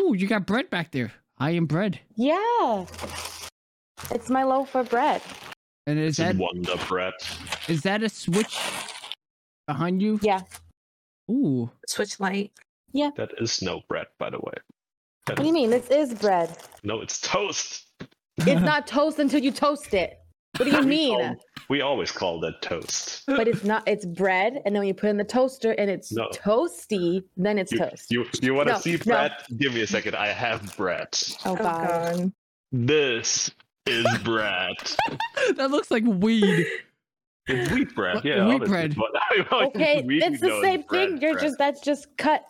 Ooh, you got bread back there. I am bread. Yeah. It's my loaf of bread. And is It's that Wonder Bread. is that a switch behind you? Yeah. Ooh. Switch light. Yeah. That is no bread, by the way. That What do you mean? This is bread. No, it's toast. It's not toast until you toast it. What do you We mean? call- we always call that toast. But it's not. It's bread, and then when you put it in the toaster and it's No. toasty, then it's You, toast. you, you want to No, see no. bread? Give me a second. I have bread. oh Oh god. god. This is bread. that looks like weed. It's wheat bread. What- Yeah, wheat obviously, bread. but- Okay, we it's the know same bread, thing. You're bread. just that's just cut.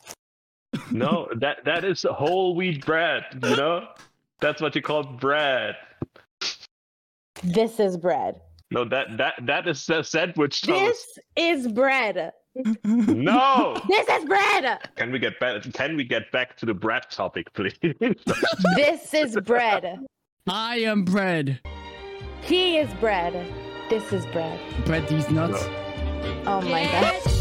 no. That that is whole wheat bread. You know, that's what you call bread. This is bread. No, that that that is a sandwich toast. This is bread. No. This is bread. Can we get back? Can we get back to the bread topic, please? This is bread. I am bread. He is bread. This is bread. Bread these nuts. Oh my god.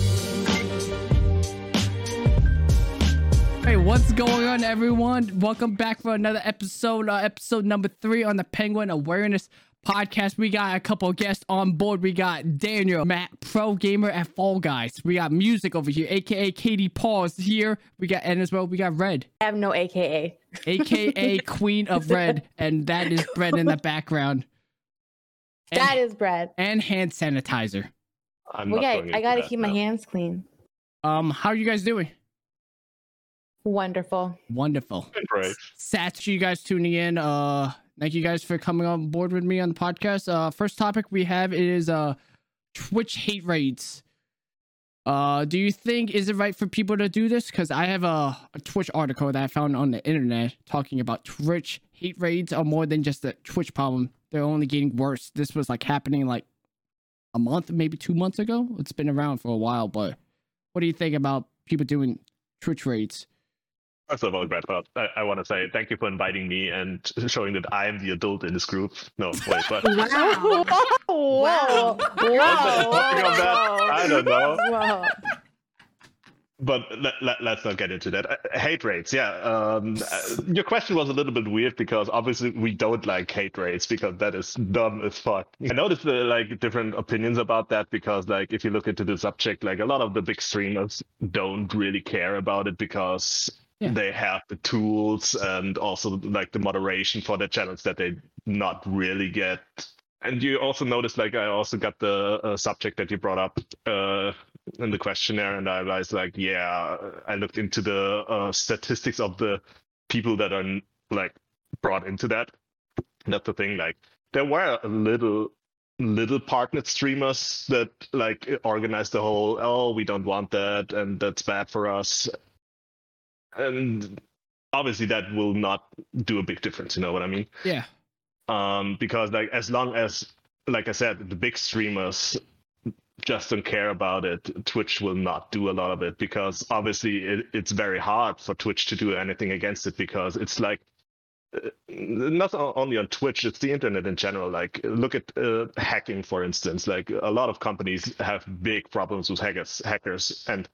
Hey, what's going on, everyone? Welcome back for another episode, uh, episode number three on the Penguin Awareness Podcast. We got a couple of guests on board. We got Daniel, Matt, pro gamer at Fall Guys. We got music over here, aka Katie Paws here. We got and as well, we got Red, I have no AKA. aka Queen of Red, and that is Bread in the background. And, That is bread. and hand sanitizer. I'm not Okay, I gotta that keep my now. hands clean. Um, how are you guys doing? Wonderful. Wonderful. Great. Sats, you guys tuning in. Uh, thank you guys for coming on board with me on the podcast. Uh, first topic we have is uh, Twitch hate raids. Uh, do you think is it right for people to do this? Because I have a, a Twitch article that I found on the internet talking about Twitch hate raids are more than just a Twitch problem. They're only getting worse. This was like happening like a month, maybe two months ago. It's been around for a while, but what do you think about people doing Twitch raids? First of all, Brad, but I, I want to say thank you for inviting me and showing that I am the adult in this group. No, wait, but Wow. Whoa. Wow. Whoa. Talking I don't know. Whoa. but let, let, let's not get into that. Uh, hate rates, yeah. Um, uh, your question was a little bit weird because obviously we don't like hate rates because that is dumb as fuck. I noticed uh, like different opinions about that because like if you look into the subject, like a lot of the big streamers don't really care about it because Yeah. they have the tools and also like the moderation for the channels that they not really get. And you also noticed, like, I also got the uh, subject that you brought up uh, in the questionnaire, and I realized, like, yeah, I looked into the uh, statistics of the people that are like brought into that. That's the thing. Like, there were a little, little partnered streamers that like organized the whole, oh, we don't want that, and that's bad for us. And obviously, that will not do a big difference. You know what I mean? Yeah. um because like as long as like i said the big streamers just don't care about it twitch will not do a lot of it because obviously it, it's very hard for twitch to do anything against it because it's like uh, not only on twitch it's the internet in general like look at uh, hacking for instance like a lot of companies have big problems with hackers hackers and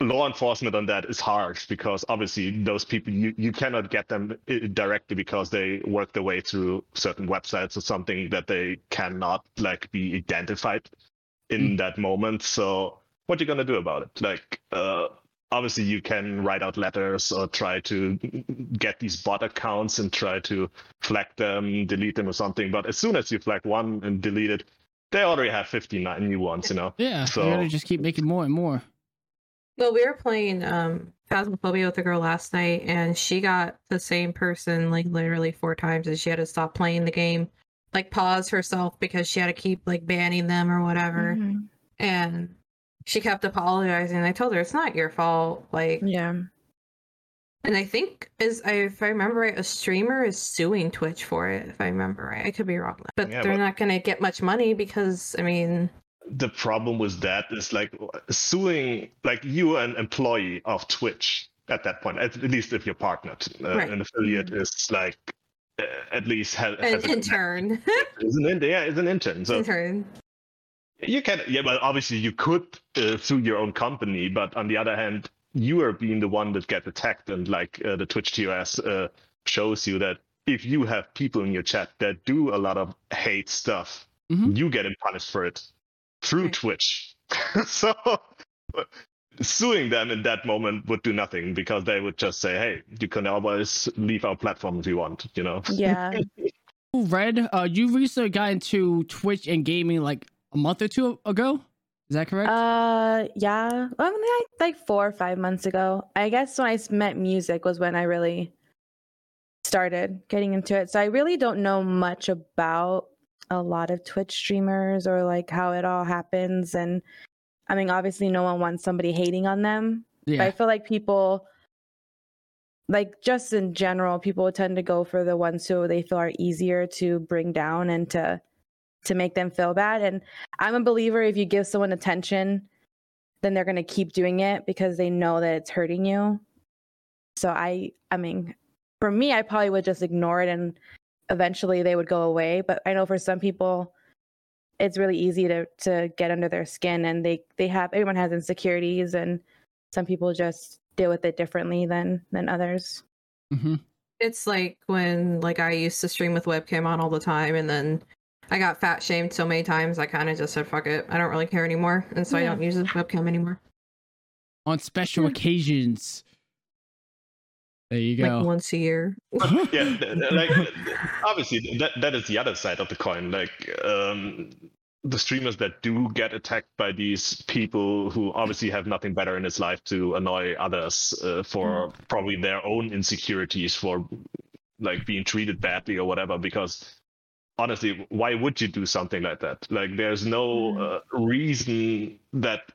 law enforcement on that is hard because obviously those people you, you cannot get them uh, directly because they work their way through certain websites or something that they cannot like be identified in that moment so what are you gonna do about it like uh obviously you can write out letters or try to get these bot accounts and try to flag them delete them or something but as soon as you flag one and delete it they already have 59 new ones you know Yeah. So- gonna just keep making more and more. Well, we were playing um Phasmophobia with a girl last night, and she got the same person like literally four times, and she had to stop playing the game, like pause herself because she had to keep like banning them or whatever. Mhm. And she kept apologizing. I told her it's not your fault. Like, Yeah. and I think is I, if I remember right, a streamer is suing Twitch for it. If I remember right, I could be wrong, but Yeah, they're but- not going to get much money because I mean, the problem with that is like suing like you an employee of twitch at that point at least if you're partnered uh, Right. an affiliate is like uh, at least has, an has a- intern, is an in- yeah is an intern so intern. you can yeah but obviously you could uh, sue your own company but on the other hand you are being the one that get attacked, and like uh, the Twitch TOS uh, shows you that if you have people in your chat that do a lot of hate stuff, Mhm. you get punished for it through Right. Twitch. so suing them in that moment would do nothing because they would just say, "Hey, you can always leave our platform if you want," you know. Yeah. Red, uh, you recently got into Twitch and gaming like a month or two ago. Is that correct? Uh, yeah. I mean, like, like four or five months ago. I guess when I met music was when I really started getting into it. So I really don't know much about a lot of Twitch streamers or like how it all happens. And I mean, obviously, no one wants somebody hating on them. But I feel like people, like just in general, people tend to go for the ones who they feel are easier to bring down and to to make them feel bad. And I'm a believer if you give someone attention, then they're gonna keep doing it because they know that it's hurting you. So I, I mean, for me, I probably would just ignore it and eventually they would go away. But I know for some people, it's really easy to to get under their skin and they they have everyone has insecurities and some people just deal with it differently than than others hmm It's like when like I used to stream with webcam on all the time and then I got fat shamed so many times I kind of just said fuck it. I don't really care anymore and so I don't use the webcam anymore. On special Yeah. occasions. There you go. Like once a year. yeah, th- th- like obviously that that is the other side of the coin. Like um, the streamers that do get attacked by these people who obviously have nothing better in his life to annoy others uh, for probably their own insecurities, for like being treated badly or whatever. Because honestly, why would you do something like that? Like, there's no uh, reason that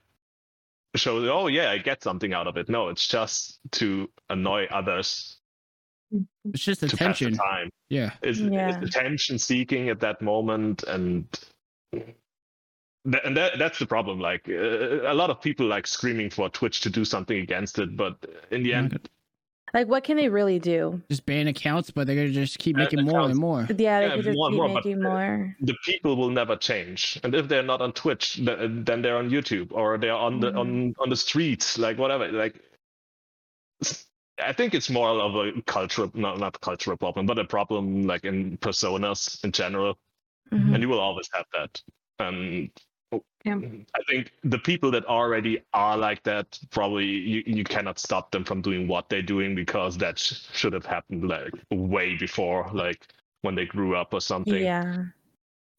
shows. Oh yeah, I get something out of it. No, it's just to annoy others it's just to pass the attention. time Yeah. is, Yeah. is attention seeking at that moment and th- and that, that's the problem like uh, a lot of people like screaming for twitch to do something against it but in the my end God. Like what can they really do Just ban accounts, but they're gonna just keep Ban making more and more. yeah they Yeah, could just more and keep more, making more the people will never change and if they're not on twitch then they're on youtube or they're on the on on the streets like whatever like I think it's more of a cultural, not not cultural problem, but a problem like in personas in general. Mhm. and you will always have that. And Yeah. I think the people that already are like that probably you, you cannot stop them from doing what they're doing because that sh- should have happened like way before, like when they grew up or something. yeah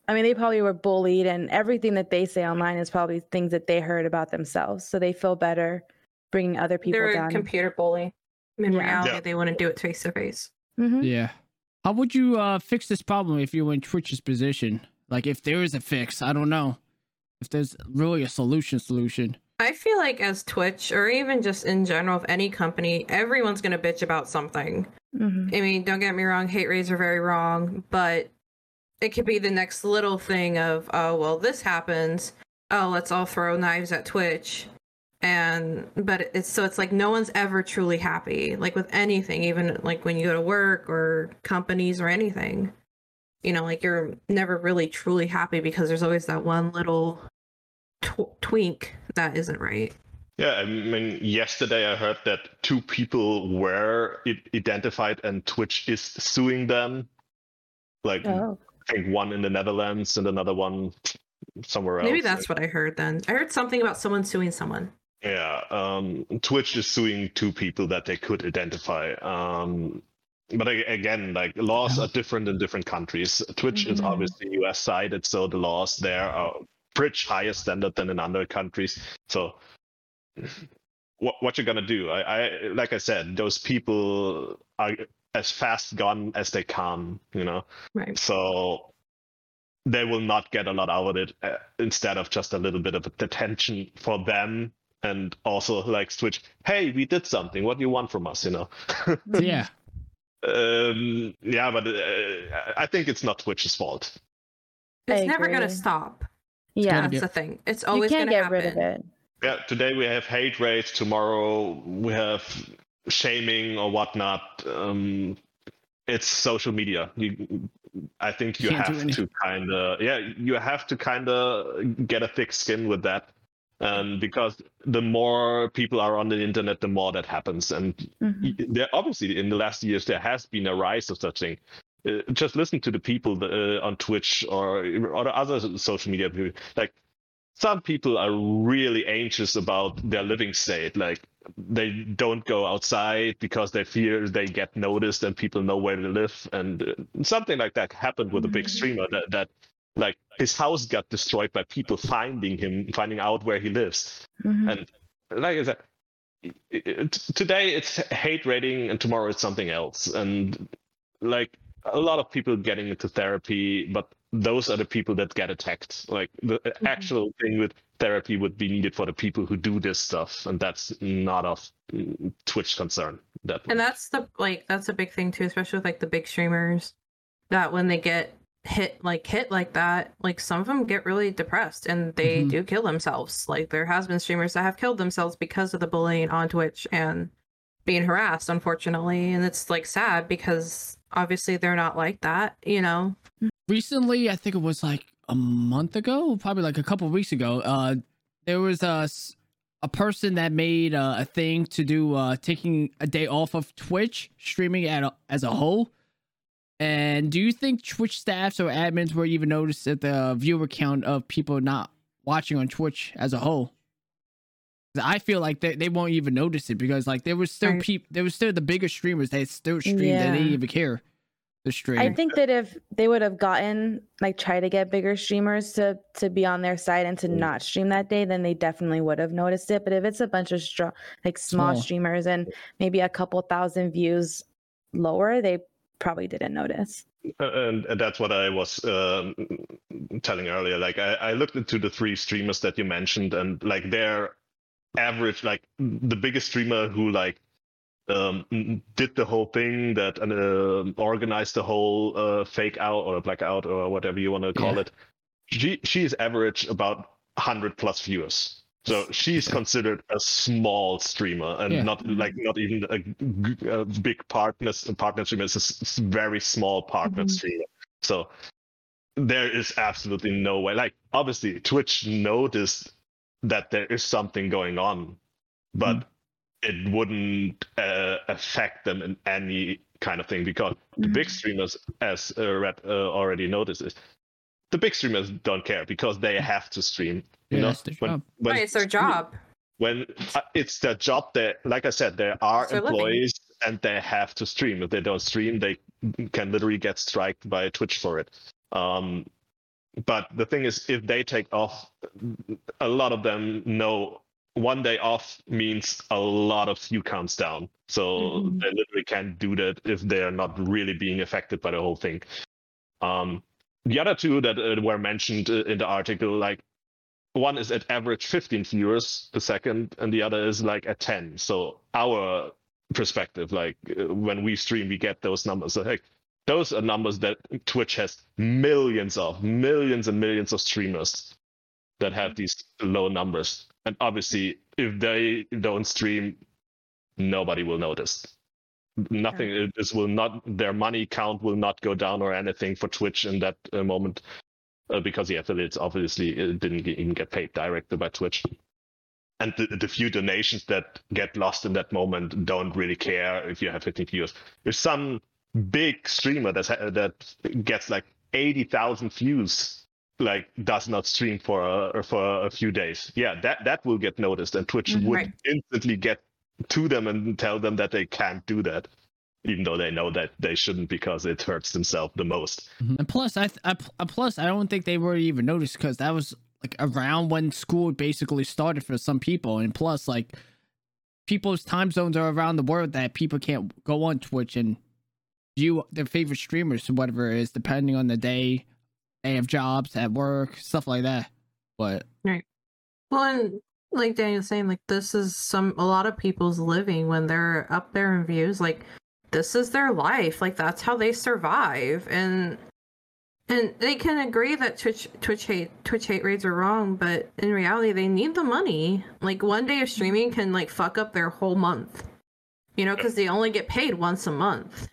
i mean they probably were bullied and everything that they say online is probably things that they heard about themselves so they feel better bringing other people They're a down computer bully. In Yeah. reality, Yeah. they want to do it face to face. Mhm. Yeah. How would you uh fix this problem if you were in Twitch's position? Like if there is a fix, I don't know. If there's really a solution solution. I feel like as Twitch or even just in general of any company, everyone's gonna bitch about something. Mhm. I mean, don't get me wrong, hate raids are very wrong, but it could be the next little thing of, oh well, this happens. Oh, let's all throw knives at Twitch. And but it's so it's like no one's ever truly happy. Like with anything, even like when you go to work or companies or anything. You know, like you're never really truly happy because there's always that one little tw- twink that isn't right. Yeah, I mean, yesterday I heard that two people were i- identified and Twitch is suing them. Like, oh I think one in the Netherlands and another one somewhere else. Maybe that's what I heard then. I heard something about someone suing someone. Yeah, um, Twitch is suing two people that they could identify. Um, but again, like laws are different in different countries. Twitch is Mhm. obviously US sided, so the laws there are pretty higher standard than in other countries. So, what what you're gonna do? I, I like I said, those people are as fast gone as they can. You know, Right. so they will not get a lot out of it uh, instead of just a little bit of attention for them and also like switch hey we did something what do you want from us you know Yeah. um yeah but uh, i think it's not twitch's fault It's never gonna stop. Yeah That's the thing. It's you always can't gonna get happen. rid of it yeah today we have hate raids tomorrow we have shaming or whatnot um it's social media you i think you Can't have to kind of yeah you have to kind of get a thick skin with that and because the more people are on the internet, the more that happens. And Mhm. there obviously in the last years there has been a rise of such thing. Uh, just listen to the people that, uh, on Twitch or or other social media. people. Like some people are really anxious about their living state. Like they don't go outside because they fear they get noticed and people know where they live. And uh, something like that happened with a big Mhm. streamer that that like his house got destroyed by people finding him, finding out where he lives Mhm. and like I said, it, it, today it's hate rating, and tomorrow it's something else. And like a lot of people getting into therapy, but those are the people that get attacked. Like the actual thing with therapy would be needed for the people who do this stuff, and that's not of Twitch concern. That And that's the like that's a big thing too, especially with like the big streamers. That when they get hit like hit like that, like some of them get really depressed and they Mhm. do kill themselves. Like there has been streamers that have killed themselves because of the bullying on Twitch and being harassed, unfortunately. And it's like sad because obviously they're not like that, you know. recently i think it was like a month ago probably like a couple weeks ago uh there was a, a person that made uh, a thing to do uh taking a day off of twitch streaming at a, as a whole and do you think twitch staffs or admins were even noticed at the viewer count of people not watching on twitch as a whole i feel like they, they won't even notice it because like there was still Right. people there was still the bigger streamers that still streamed they didn't even care the stream I think that if they would have gotten like try to get bigger streamers to to be on their side and to Mm. not stream that day, then they definitely would have noticed it. But if it's a bunch of str- like small, Small. streamers and maybe a couple thousand views lower, they probably didn't notice. Uh, and, and that's what I was um, telling earlier. Like I, I looked into the three streamers that you mentioned, and like their average, like the biggest streamer who like um, did the whole thing that uh, organized the whole uh, fake out or blackout or whatever you want to call Yeah. it. She she is average about hundred plus viewers. So she's considered a small streamer and Yeah. not like not even a big partner partner streamer. It's a very small partner Mhm. streamer. So there is absolutely no way. Like obviously Twitch noticed that there is something going on, but it wouldn't uh, affect them in any kind of thing because the big streamers, as uh, Red uh, already noticed, is the big streamers don't care because they have to stream. You Yeah, know, that's their job. when right, it's their job. when uh, it's their job that like i said there are It's employees and they have to stream if they don't stream they can literally get striked by twitch for it um but the thing is if they take off a lot of them know one day off means a lot of view counts down. So Mhm. they literally can't do that if they are not really being affected by the whole thing. Um the other two that uh, were mentioned uh, in the article like one is at average 15 viewers per second and the other is like at 10 so our perspective like uh, when we stream we get those numbers. So, like those are numbers that twitch has millions of millions and millions of streamers that have these low numbers and obviously if they don't stream nobody will notice nothing it- this will not their money count will not go down or anything for twitch in that uh, moment uh, because the affiliates obviously uh, didn't even get paid directly by Twitch. And the, the few donations that get lost in that moment don't really care if you have 15 viewers. If some big streamer that's, that gets like 80,000 views, like does not stream for a, for a few days, yeah, that that will get noticed, and Twitch Mhm. would Right. instantly get to them and tell them that they can't do that, even though they know that they shouldn't because it hurts themselves the most. And plus, I, th- I uh, plus I don't think they were even noticed because that was like around when school basically started for some people, and plus like people's time zones are around the world that people can't go on Twitch and view their favorite streamers or whatever it is, depending on the day they have jobs at work, stuff like that. But right, Well, and like Daniel's saying, like this is some a lot of people's living when they're up there in views. Like this is their life. Like that's how they survive, and and they can agree that Twitch Twitch hate Twitch hate raids are wrong, but in reality, they need the money. Like one day of streaming can like fuck up their whole month, you know, because they only get paid once a month.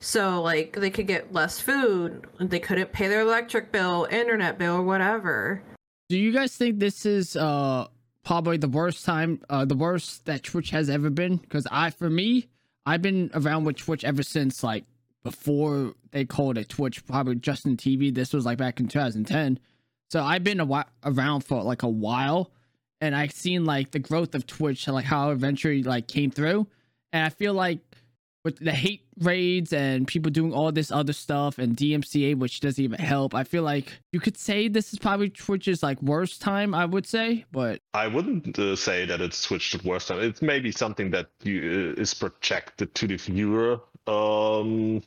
So like they could get less food, they couldn't pay their electric bill, internet bill, or whatever. do you guys think this is uh probably the worst time, uh, the worst that Twitch has ever been. Because I, for me, I've been around with Twitch ever since like before they called it Twitch, probably Justin TV. This was like back in 2010. So I've been a whi- around for like a while, and I've seen like the growth of Twitch, like how it eventually like came through. And I feel like with the hate raids and people doing all this other stuff and DMCA, which doesn't even help, I feel like you could say this is probably Twitch's like worst time. I would say, but I wouldn't uh, say that it's switched to worse time. It's maybe something that you, uh, is projected to the viewer. Um,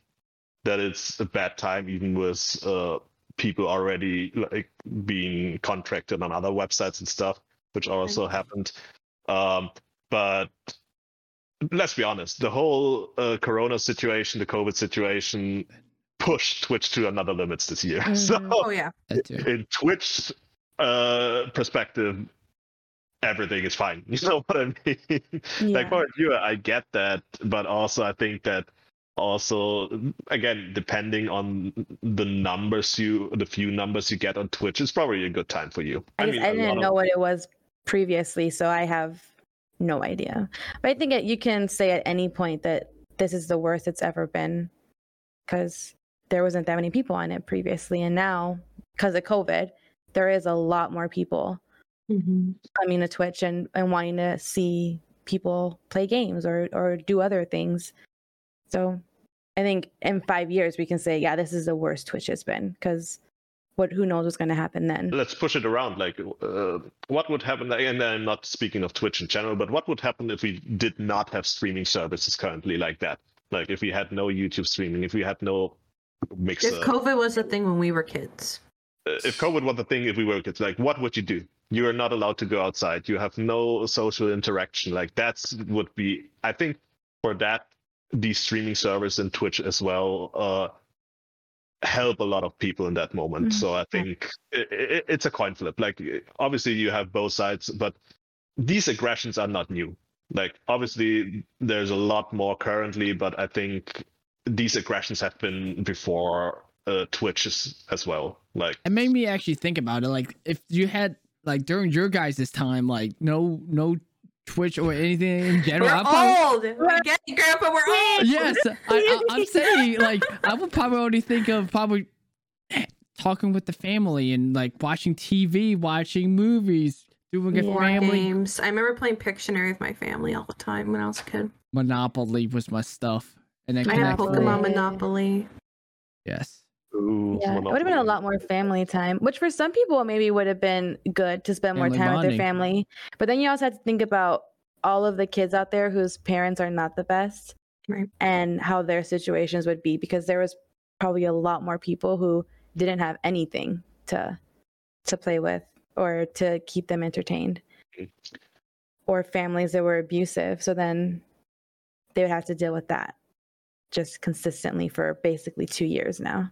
that it's a bad time, even with uh, people already like being contracted on other websites and stuff, which also happened. Um, but let's be honest, the whole uh, Corona situation, the COVID situation, pushed Twitch to another limits this year. So Mhm. Oh yeah. in Twitch uh, perspective, everything is fine. You know what I mean? like for a viewer, I get that, but also I think that also again depending on the numbers you the few numbers you get on Twitch is probably a good time for you. I, just, mean, I a didn't know of- what it was previously, so I have no idea. But I think it, you can say at any point that this is the worst it's ever been because there wasn't that many people on it previously, and now because of COVID, there is a lot more people Mm-hmm. coming to Twitch and, and wanting to see people play games or or do other things. So I think in five years we can say, yeah, this is the worst Twitch has been because what who knows what's going to happen then. let's push it around like uh, what would happen and i'm not speaking of twitch in general but what would happen if we did not have streaming services currently like that like if we had no youtube streaming if we had no mixer If COVID was a thing when we were kids. uh, if covid was a thing if we were kids like what would you do you are not allowed to go outside you have no social interaction like that's would be i think for that these streaming service and twitch as well uh help a lot of people in that moment. Mhm. so i think i i it's a coin flip. Like obviously you have both sides but these aggressions are not new. Like obviously there's a lot more currently but i think these aggressions have been before uh, twitch as, as well. Like It made me actually think about it. Like if you had like during your guys' time, like no no Twitch or anything in general. We're I probably- old. We get it, Grandpa. We're old. yes, I, I, I'm saying like I would probably only think of probably talking with the family and like watching TV, watching movies, doing a Yeah. family. Games. I remember playing Pictionary with my family all the time when I was a kid. Monopoly was my stuff, and then I had Connect Monopoly. Four. Pokemon Monopoly. Yes, ooh, Yeah, it would have been a lot more family time, which for some people maybe would have been good to spend more Family time with their family. But then you also have to think about all of the kids out there whose parents are not the best Right. and how their situations would be because there was probably a lot more people who didn't have anything to to play with or to keep them entertained Mm. or families that were abusive so then they would have to deal with that just consistently for basically 2 years now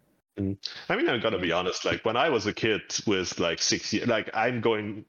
I mean, I gotta be honest. Like when I was a kid with like six years, like I'm going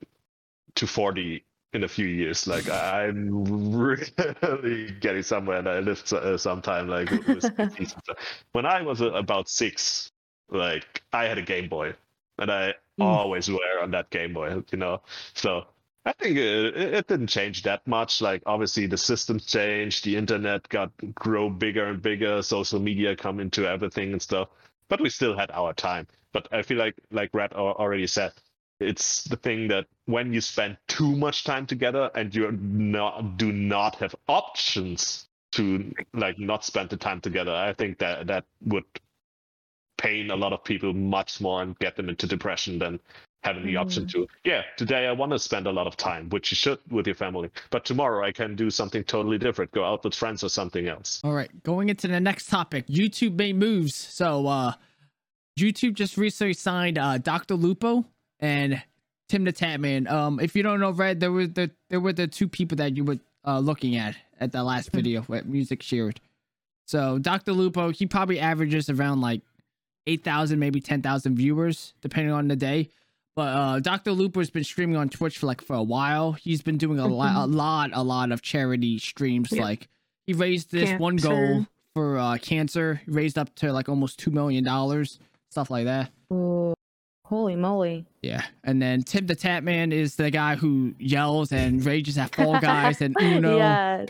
to forty in a few years. Like I'm really getting somewhere, and I lived uh, sometime like with PCs and stuff. when I was uh, about six, like I had a Game Boy, and I Mm. always were on that Game Boy. You know, so. I think it, it didn't change that much. Like obviously the systems changed, the internet got grow bigger and bigger, social media come into everything and stuff but we still had our time. But I feel like, like Red already said, it's the thing that when you spend too much time together and you not do not have options to like not spend the time together, I think that that would pain a lot of people much more and get them into depression than having the option to yeah today i want to spend a lot of time which you should with your family but tomorrow i can do something totally different go out with friends or something else All right, going into the next topic, YouTube made moves. So, uh, YouTube just recently signed uh, Dr. Lupo and Tim the Tatman. Um, if you don't know, Red, there were the there were the two people that you were uh, looking at at the last video what music shared. So, Dr. Lupo, he probably averages around like eight thousand, maybe ten thousand viewers, depending on the day. But uh, Dr. Has been streaming on Twitch for like for a while. He's been doing a lot, a lot, a lot of charity streams. Like he raised this one goal for uh, cancer, He raised up to like almost two million dollars, stuff like that. Ooh. Holy moly. Yeah, and then Tim the Tatman is the guy who yells and rages at Fall Guys and Uno. Yes.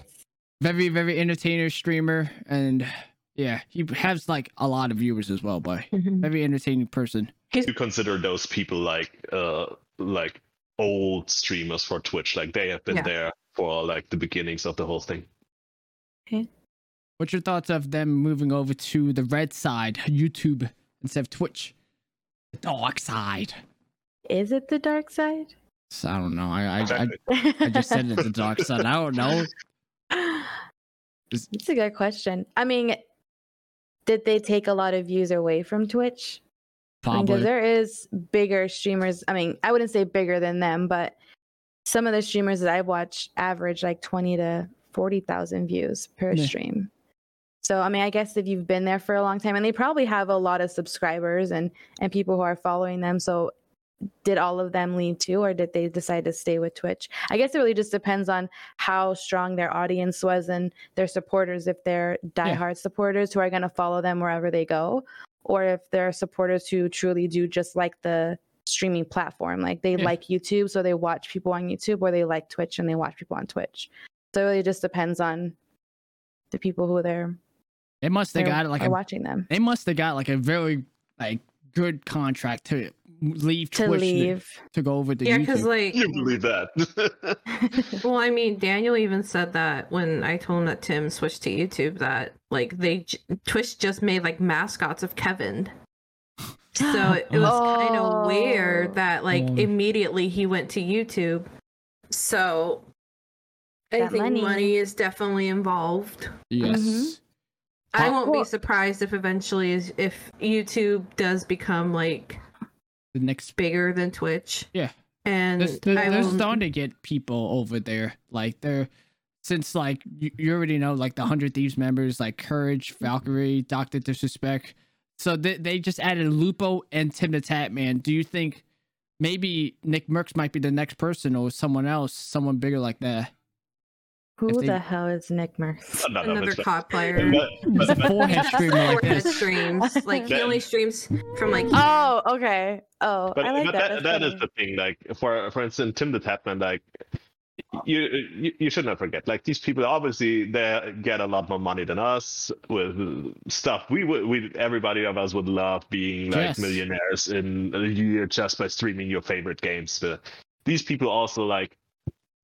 Very, very entertainer streamer, and yeah, he has like a lot of viewers as well. But Mhm. very entertaining person. You consider those people like uh like old streamers for Twitch. Like they have been Yeah. there for like the beginnings of the whole thing. Okay. What's your thoughts of them moving over to the red side, YouTube, instead of Twitch? The dark side. Is it the dark side? So, I don't know. I I, I, I just said it's the dark side. I don't know. It's a good question. I mean, did they take a lot of views away from Twitch? Because Probably. there is bigger streamers. I mean, I wouldn't say bigger than them, but some of the streamers that I've watched average like twenty to forty thousand views per Yeah. stream. So I mean, I guess if you've been there for a long time, and they probably have a lot of subscribers and and people who are following them. So did all of them leave too, or did they decide to stay with Twitch? I guess it really just depends on how strong their audience was and their supporters. If they're diehard supporters who are going to follow them wherever they go, or if there are supporters who truly do just like the streaming platform, like they Yeah. like YouTube, so they watch people on YouTube, or they like Twitch and they watch people on Twitch. So it really just depends on the people who they're, They must have got like a watching them they must have got like a very like good contract to leave to Twitch leave. to go over to Yeah, YouTube. because like You believe that? Well, I mean, Daniel even said that when I told him that Tim switched to YouTube, that like they j- Twitch just made like mascots of Kevin. So it, it was kind of Oh. weird that like Oh. immediately he went to YouTube. So I think money. money. is definitely involved. yes. Mhm. I won't be surprised if eventually is if YouTube does become like The next bigger than Twitch. Yeah. And There's, there- I they're will- starting to get people over there. Like they're since like you, you already know like the hundred thieves members like Courage, mm-hmm. Valkyrae, Doctor Disrespect. So they they just added Lupo and Tim the Tatman. Do you think maybe Nick Mercs might be the next person or someone else, someone bigger like that? Who they- the hell is Nick Mercs? Uh, no, no, another cop player. But- He's a but- forehead streamer like Forehead streams. Like he only streams from like Oh, okay. Oh, but, I like but that. that, That's that is funny. the thing. Like for for instance, Tim the Tatman, like you, you you should not forget. Like these people, obviously, they get a lot more money than us with stuff. We would, we everybody of us would love being like Yes. millionaires in a year just by streaming your favorite games. But these people also like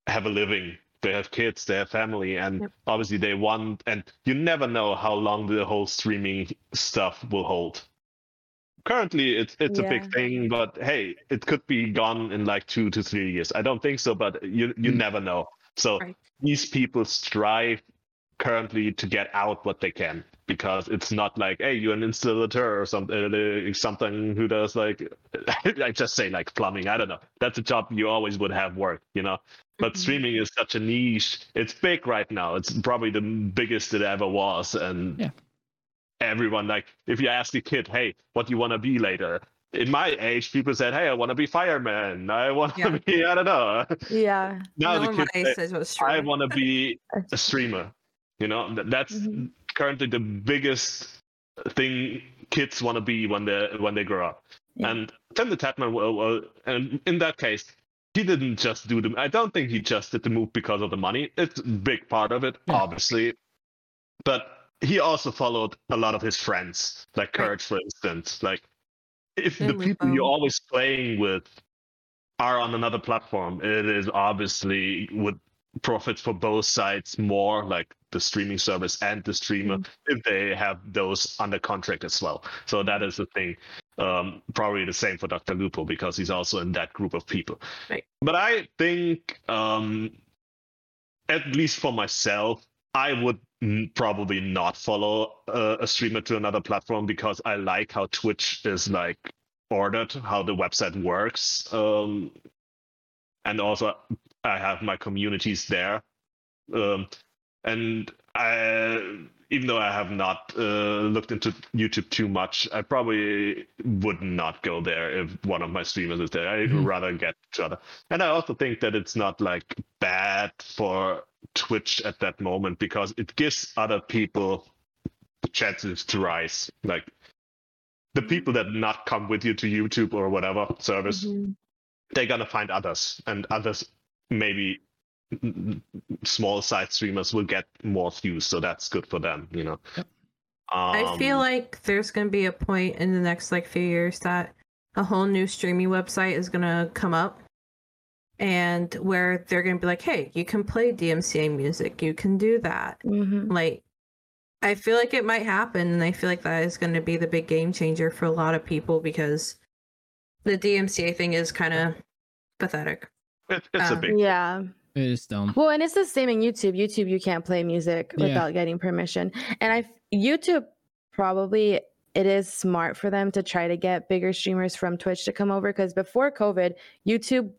have a living. They have kids, they have family, and Yep. obviously they want. And you never know how long the whole streaming stuff will hold currently it's it's a big thing but hey it could be gone in like two to three years i don't think so but you you Mm. never know so Right. these people strive currently to get out what they can because it's not like hey you're an installateur or something uh, something who does like i just say like plumbing i don't know that's a job you always would have work you know but Mhm. streaming is such a niche it's big right now it's probably the biggest it ever was and Yeah. everyone like if you ask a kid hey what do you want to be later in my age people said hey i want to be fireman i want to Yeah. be i don't know Yeah. now no the one kids my say, says i want to be a streamer you know Th- that's Mhm. currently the biggest thing kids want to be when they when they grow up Yeah. and Tim the Tatman, well, well, and in that case, he didn't just do the. I don't think he just did the move because of the money. It's a big part of it, Yeah. obviously, but he also followed a lot of his friends, like. Courage, for instance. Like, if the people you're um, always playing with are on another platform, it is obviously would profit for both sides more, like the streaming service and the streamer, if they have those under contract as well. So that is the thing. Um, probably the same for Dr. Lupo because he's also in that group of people. Right. But I think, um, at least for myself, I would n- probably not follow uh, a streamer to another platform because I like how Twitch is like ordered, how the website works. Um, and also, I have my communities there. Um, and I, even though I have not uh, looked into YouTube too much, I probably would not go there if one of my streamers is there. I'd Mhm. rather get to other. And I also think that it's not like bad for Twitch at that moment because it gives other people chances to rise. Like the people that not come with you to YouTube or whatever service, Mhm. they're gonna find others, and others maybe small side streamers will get more views, so that's good for them, you know. Yep. I feel Um, like there's going to be a point in the next like few years that a whole new streaming website is going to come up and where they're going to be like, "Hey, you can play DMCA music. You can do that." Mhm. Like I feel like it might happen and I feel like that is going to be the big game changer for a lot of people because the DMCA thing is kind of pathetic. It, it's a um, big Yeah. It is dumb. Well, and it's the same in YouTube. YouTube, you can't play music Yeah. without getting permission. And I, YouTube probably it is smart for them to try to get bigger streamers from Twitch to come over because before COVID, YouTube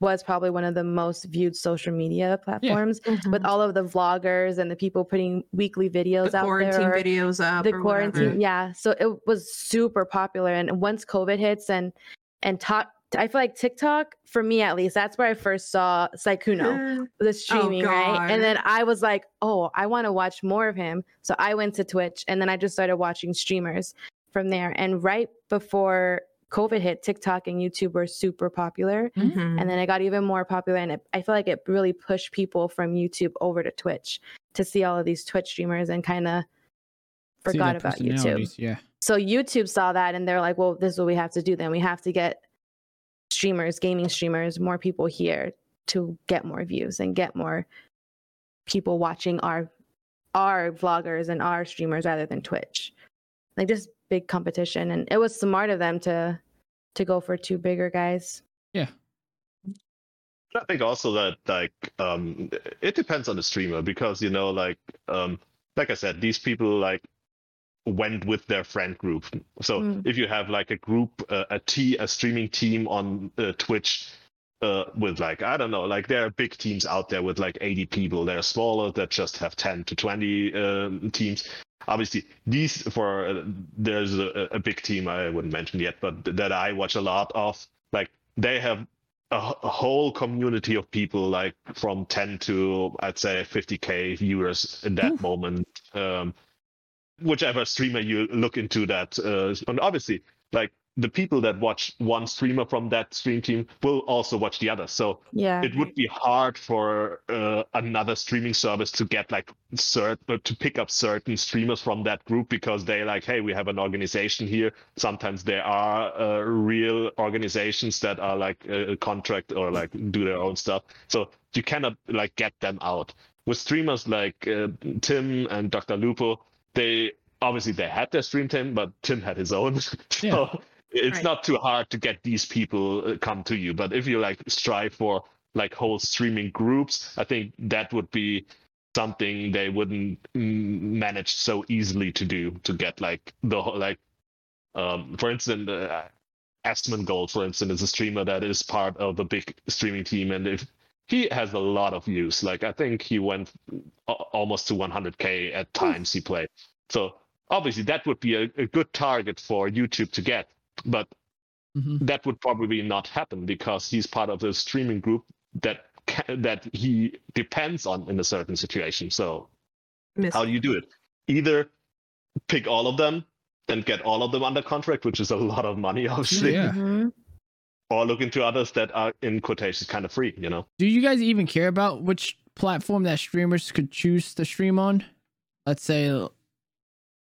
was probably one of the most viewed social media platforms with all of the vloggers and the people putting weekly videos the out quarantine there. or videos up the or quarantine, whatever. yeah. So it was super popular. And once COVID hits and and talk, I feel like TikTok, for me at least, that's where I first saw Sykkuno the streaming, right? And then I was like, oh, I want to watch more of him. So I went to Twitch and then I just started watching streamers from there. And right before COVID hit, TikTok and YouTube were super popular. Mhm. And then it got even more popular. And it, I feel like it really pushed people from YouTube over to Twitch to see all of these Twitch streamers and kind of forgot about YouTube. Yeah. So YouTube saw that and they're like, well, this is what we have to do then. We have to get streamers, gaming streamers, more people here to get more views and get more people watching our our vloggers and our streamers rather than Twitch. Like just big competition and it was smart of them to to go for two bigger guys. Yeah. I think also that like um it depends on the streamer because you know like um like I said these people like went with their friend group. So Mm. if you have like a group uh, a t a streaming team on uh, Twitch uh, with like I don't know like there are big teams out there with like 80 people. There are smaller that just have 10 to 20 um, teams. Obviously, these for uh, there's a, a big team I wouldn't mention yet, but that I watch a lot of. Like they have a whole community of people like from 10 to i'd say 50k viewers in that Oof. moment um whichever streamer you look into that uh, and obviously like the people that watch one streamer from that stream team will also watch the other. So Yeah. it would be hard for uh, another streaming service to get like cert uh, to pick up certain streamers from that group because they like hey we have an organization here. Sometimes there are uh, real organizations that are like a contract or like do their own stuff. So you cannot like get them out. With streamers like uh, tim and dr lupo they obviously they had their stream team but tim had his own so Yeah. it's Right. not too hard to get these people uh, come to you but if you like strive for like whole streaming groups i think that would be something they wouldn't manage so easily to do to get like the whole like um for instance uh, Asmongold, for instance, is a streamer that is part of the big streaming team, and if he has a lot of views, like I think he went almost to 100k at times he played. So obviously that would be a, a good target for YouTube to get, but Mhm. that would probably not happen because he's part of the streaming group that ca- that he depends on in a certain situation. So Miss- how do you do it? Either pick all of them and get all of them under contract, which is a lot of money, obviously, Yeah. Mhm. Or look into others that are in quotations kind of free. You know, Do you guys even care about which platform that streamers could choose to stream on? Let's say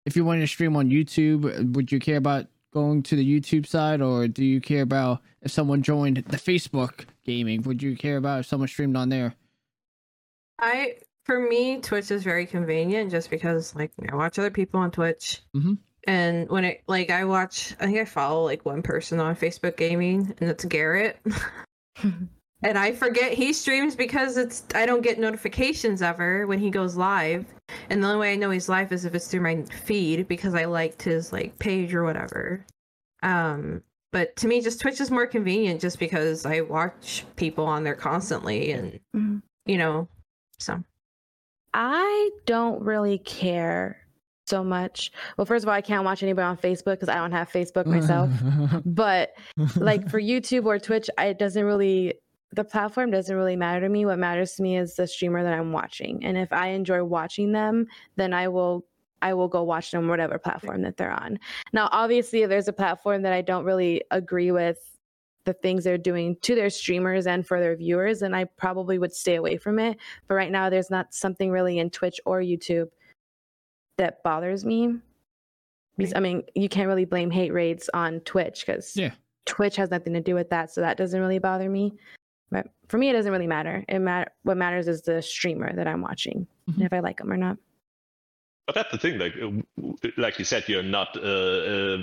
if you wanted to stream on YouTube, would you care about going to the YouTube side or do you care about if someone joined the Facebook gaming? Would you care about if someone streamed on there? I for me, Twitch is very convenient just because like I watch other people on Twitch. Mhm. And when it like I watch I think I follow like one person on Facebook gaming and it's Garrett. and I forget he streams because it's I don't get notifications ever when he goes live. And the only way I know he's live is if it's through my feed because I liked his like page or whatever. Um but to me just Twitch is more convenient just because I watch people on there constantly and Mhm. you know so I don't really care so much. Well, first of all, I can't watch anybody on Facebook because I don't have Facebook myself. but like for YouTube or Twitch, I- it doesn't really the platform doesn't really matter to me. What matters to me is the streamer that I'm watching. And if I enjoy watching them, then I will I will go watch them whatever platform that they're on. Now, obviously, if there's a platform that I don't really agree with the things they're doing to their streamers and for their viewers, and I probably would stay away from it. But right now, there's not something really in Twitch or YouTube that bothers me. Because, I mean, you can't really blame hate raids on Twitch because Yeah. Twitch has nothing to do with that, so that doesn't really bother me. But for me, it doesn't really matter. It matter. What matters is the streamer that I'm watching, and Mhm. if I like them or not. But that's the thing, like like you said, you're not uh, uh,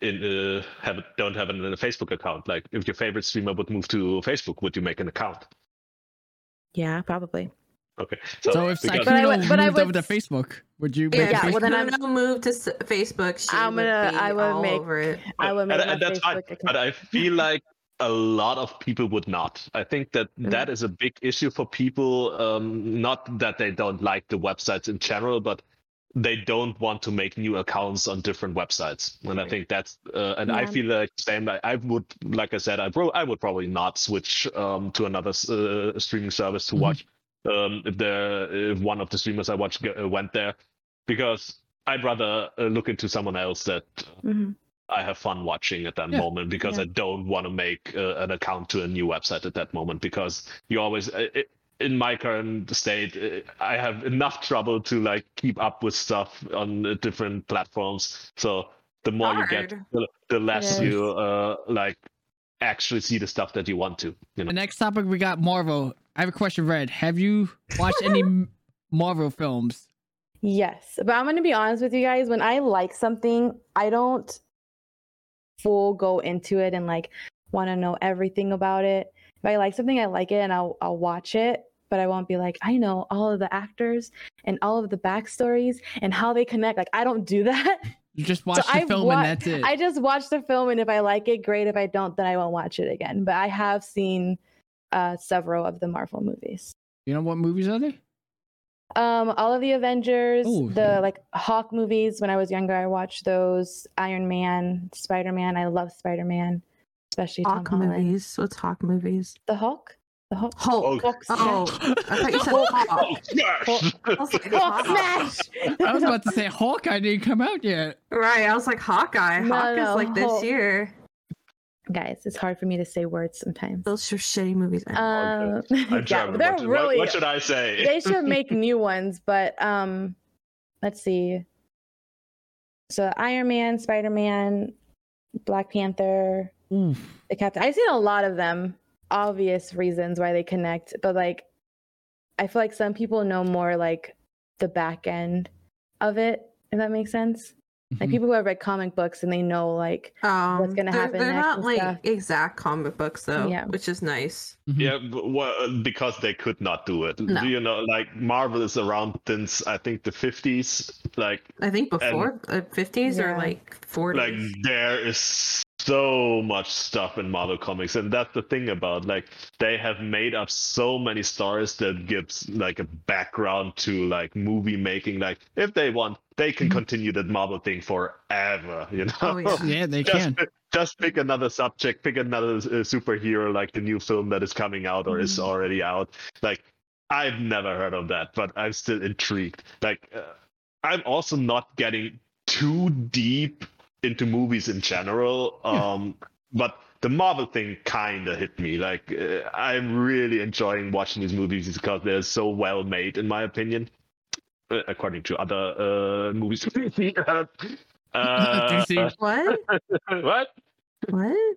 in uh, have don't have an, a Facebook account. Like if your favorite streamer would move to Facebook, would you make an account? Yeah, probably. Okay, So, if because- But I would- but I moved over would to Facebook, would you? Yeah, make Yeah, well, then I'm- Kuno moved to s- Facebook, she I'm gonna- be I would all make- over it. I would make and, my and that's fine. Account. But I feel like a lot of people would not. I think that Mm. that is a big issue for people. Um, not that they don't like the websites in general, but they don't want to make new accounts on different websites. And I think that's, uh, and I feel like same. I, I would, like I said, I pro- I would probably not switch um, to another uh, streaming service to Mhm. watch um, if the if one of the streamers I watch uh, went there, because I'd rather uh, look into someone else that Mhm. I have fun watching at that Yeah. moment because Yeah. I don't want to make uh, an account to a new website at that moment because you always uh, i in my current state I have enough trouble to like keep up with stuff on different platforms. So the more you get, the, less It you uh, like actually see the stuff that you want to. You know. The next topic we got Marvel. I have a question, Red. Have you watched any Marvel films? Yes, but I'm gonna be honest with you guys. When I like something, I don't full go into it and like want to know everything about it. If I like something, I like it and I'll I'll watch it, but I won't be like I know all of the actors and all of the backstories and how they connect. Like I don't do that. You just watch the I film wa- and that's it. I just watch the film and if I like it, great. If I don't, then I won't watch it again. But I have seen uh, several of the Marvel movies. You know what movies are they? Um, all of the Avengers, Ooh, the yeah. like Hawk movies. When I was younger, I watched those. Iron Man, Spider Man. I love Spider Man, especially Hawk Tom movies. What's Hawk movies? The Hulk, the Hulk. Hulk. Hulk Oh, I thought you said Hawk. Yes! I was like, Hulk smash. I was about to say Hawkeye didn't come out yet. Right, I was like Hawkeye. No, Hawk no, is like this year. Guys, it's hard for me to say words sometimes. Those are shitty movies. Um, I'm yeah, they're what, really. what, what should I say? they should make new ones, but um, let's see. So Iron Man, Spider Man, Black Panther, Oof. the Captain. I've seen a lot of them. Obvious reasons why they connect, but like, I feel like some people know more like the back end of it. If that makes sense. Like Mhm. people who have read comic books and they know like um, what's gonna they're- happen They're next not and like stuff. exact comic books though, Yeah. which is nice. Mhm. Yeah, well, because they could not do it. No. You know, like Marvel is around since I think the 50s. Like, I think before uh, 50s or like 40s. like there is so much stuff in Marvel comics, and that's the thing about like they have made up so many stories that gives like a background to like movie making. Like, if they want, they can Mhm. continue that Marvel thing forever. You know. Oh, yeah. Yeah, they just, can. pi- just pick another subject, pick another uh, superhero, like the new film that is coming out or is Mhm. already out. Like, I've never heard of that, but I'm still intrigued. Like, uh, I'm also not getting too deep into movies in general. Yeah. Um, but the Marvel thing kind of hit me. Like, uh, I'm really enjoying watching these movies because they're so well made, in my opinion. Uh, according to other uh, movies. uh, DC. what? what? What?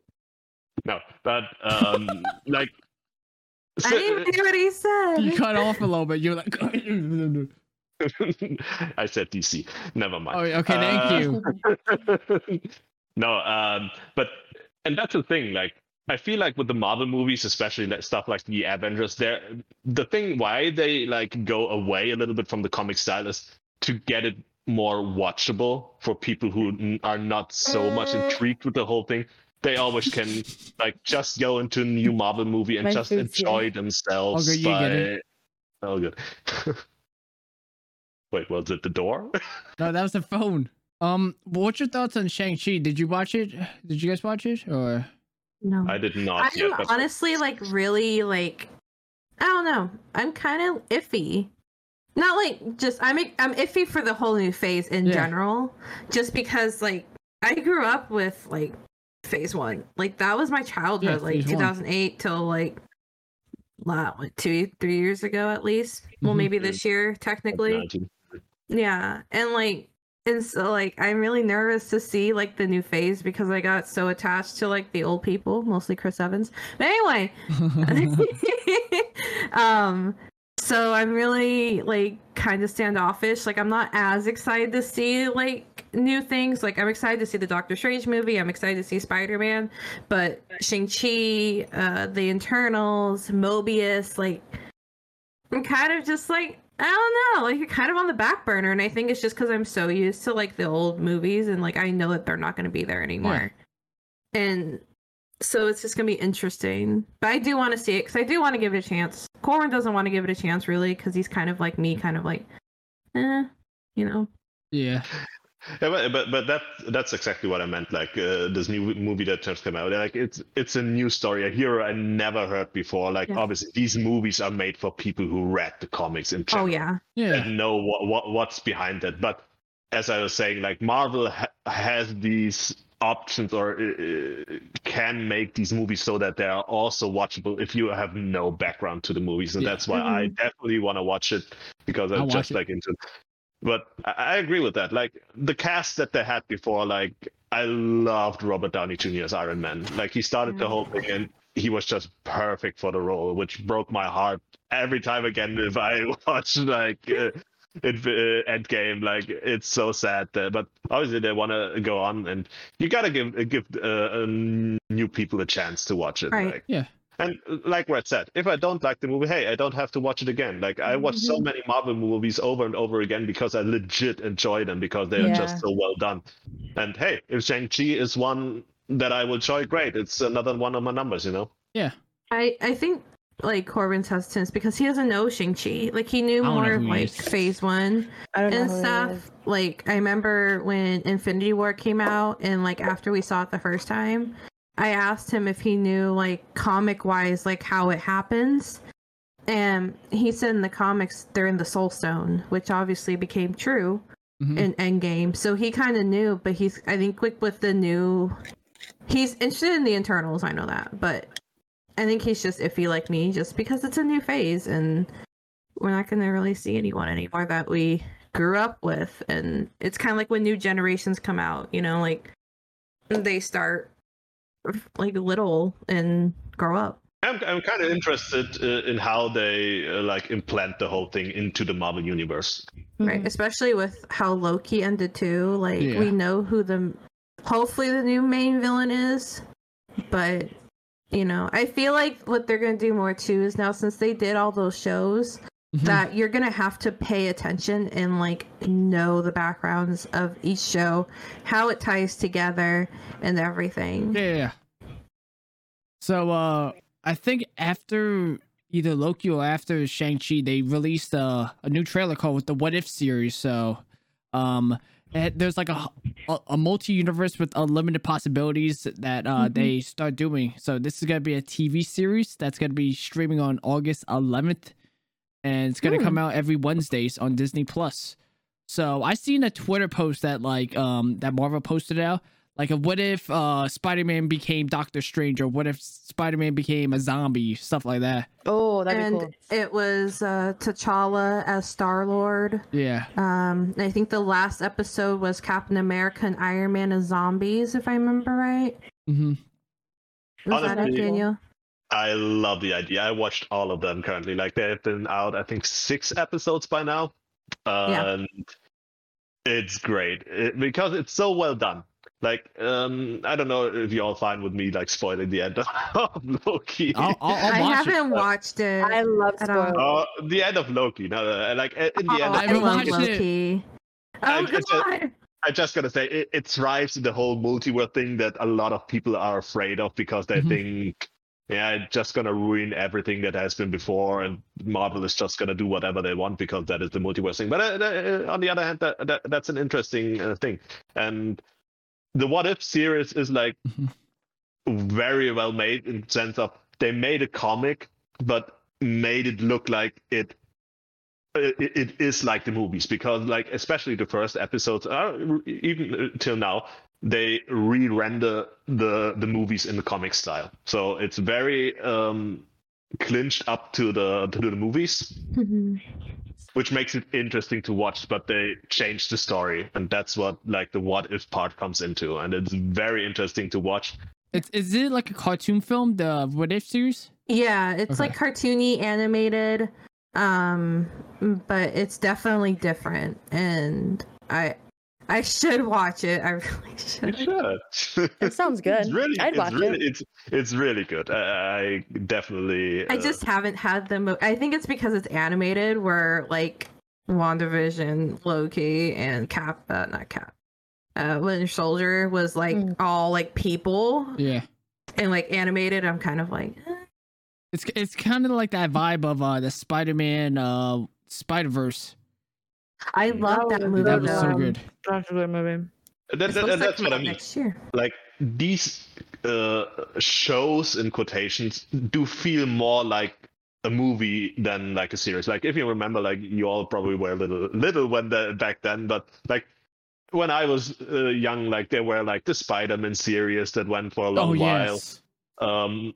No, but um, like, I didn't hear what he said. You cut off a little bit. You're like, I said DC. Never mind. Oh, okay, thank Uh, you. no, um, but and that's the thing. Like, I feel like with the Marvel movies, especially like stuff like the Avengers, they're the thing why they like go away a little bit from the comic style is to get it more watchable for people who n- are not so much intrigued with the whole thing. They always can like just go into a new Marvel movie and My just enjoy themselves. Okay, you by... get it. Oh, good. Wait, was it the door? No, that was the phone. Um, what's your thoughts on Shang Chi? Did you watch it? Did you guys watch it? Or No. I did not. I'm but- honestly like really like I don't know. I'm kind of iffy not like just I'm I'm iffy for the whole new phase in Yeah. general, just because like I grew up with like phase one, like that was my childhood, like Phase One. 2008 till like wow, what two three years ago at least. Well, Mhm. maybe this year technically. 19. Yeah, and like and so like I'm really nervous to see like the new phase because I got so attached to like the old people, mostly Chris Evans. But anyway, um so i'm really like kind of standoffish like i'm not as excited to see like new things like i'm excited to see the doctor strange movie i'm excited to see spider-man but shang-chi uh the Eternals Morbius like i'm kind of just like i don't know like you're kind of on the back burner and i think it's just because i'm so used to like the old movies and like i know that they're not going to be there anymore and so it's just gonna be interesting. But I do want to see it because I do want to give it a chance. Corbin doesn't want to give it a chance really because he's kind of like me, kind of like, eh, you know. yeah. Yeah, but, but but that that's exactly what I meant. Like uh, this new movie that just came out. Like it's it's a new story, a hero I never heard before. Like Yeah. obviously these movies are made for people who read the comics in Oh yeah, Yeah. and know what, what what's behind it. But as I was saying, like Marvel ha- has these options or uh, can make these movies so that they are also watchable if you have no background to the movies, and Yeah. that's why I definitely want to watch it because I'll I'm just like into. But I, I agree with that. Like the cast that they had before, like I loved Robert Downey Jr. as Iron Man. Like he started the Mm. whole thing and he was just perfect for the role, which broke my heart every time again if I watch like uh, it, uh, Endgame. Like it's so sad, that, but obviously they want to go on, and you gotta give give uh, uh, new people a chance to watch it. Right. Like, Yeah. And uh, like Red said, if I don't like the movie, hey, I don't have to watch it again. Like I watched so many Marvel movies over and over again because I legit enjoy them because they are just so well done. And hey, if Shang Chi is one that I will enjoy, great. It's another one of my numbers, you know. Yeah. I I think like Corbin's hesitance because he doesn't know Shang Chi. Like he knew I don't know more of like is. Phase One. I don't know and who it is. stuff. Like I remember when Infinity War came out, and like after we saw it the first time, I asked him if he knew like comic wise like how it happens, and he said in the comics they're in the Soul Stone, which obviously became true Mhm. in Endgame. So he kind of knew, but he's I think like with the new, he's interested in the Eternals. I know that, but I think he's just iffy like me, just because it's a new phase and we're not going to really see anyone anymore that we grew up with, and it's kind of like when new generations come out, you know, like they start like little and grow up. I'm, I'm kind of interested uh, in how they uh, like implant the whole thing into the Marvel universe. right especially with how loki ended too like Yeah. we know who the hopefully the new main villain is but you know i feel like what they're gonna do more too is now since they did all those shows Mhm. that you're gonna have to pay attention and like know the backgrounds of each show how it ties together and everything Yeah. So uh I think after either Loki or after Shang-Chi, they released uh, a new trailer called with the What If series. So um there's like a a, a multi-universe with unlimited possibilities that uh Mhm. they start doing. So this is gonna be a TV series that's gonna be streaming on August 11th, and it's gonna Hmm. come out every Wednesdays on Disney Plus. So I seen a Twitter post that like um that Marvel posted out. Like, a what if uh Spider-Man became Doctor Strange, or what if Spider-Man became a zombie, stuff like that. Oh, that'd and be cool. it was uh t'challa as star lord Yeah, Um, I think the last episode was Captain America and Iron Man as zombies, if I remember right. Mm hmm Was that it, Daniel? I love the idea. I watched all of them currently. Like they've been out, I think six episodes by now, Yeah. and it's great it, because it's so well done. Like um, I don't know if you're all fine with me like spoiling the end of Loki. I'll, I'll, I'll I haven't it. watched it. I love at all. spoilers. Uh, the end of Loki. No, no, like uh, in the oh, end. I Of haven't love watched it. Loki. I- Oh I just- god! I'm just gonna say it, it thrives in the whole multiverse thing that a lot of people are afraid of because they Mhm. think, yeah, it's just gonna ruin everything that has been before, and Marvel is just gonna do whatever they want because that is the multiverse thing. But uh, uh, on the other hand, that, that that's an interesting uh, thing, and the What If series is like Mhm. very well made in the sense of they made a comic, but made it look like it it, it is like the movies because like especially the first episodes are even till now they re-render the the movies in the comic style so it's very um clinched up to the to the movies Mhm. which makes it interesting to watch but they change the story and that's what like the what if part comes into and it's very interesting to watch It's is it like a cartoon film, the What If series? Yeah, it's Okay. like cartoony animated, um, but it's definitely different, and I I should watch it. I really you should. should It sounds good. it's really I'd it's watch really, it. it's it's really good i, I definitely I uh, just haven't had the. Mo- I think it's because it's animated, where like WandaVision, Loki, and Cap, uh, not Cap, uh, Winter Soldier was like Mm. all like people Yeah. and like animated. I'm kind of like, eh. It's it's kind of like that vibe of uh the Spider-Man uh Spider-Verse. I love that was movie. That was so though. good. That's a good movie. that, It's that- that's what i mean next year. like these uh, shows in quotations do feel more like a movie than like a series. Like if you remember, like you all probably were little little when the, back then, but like when I was uh, young, like there were like the Spider-Man series that went for a long Oh while. yes. Um,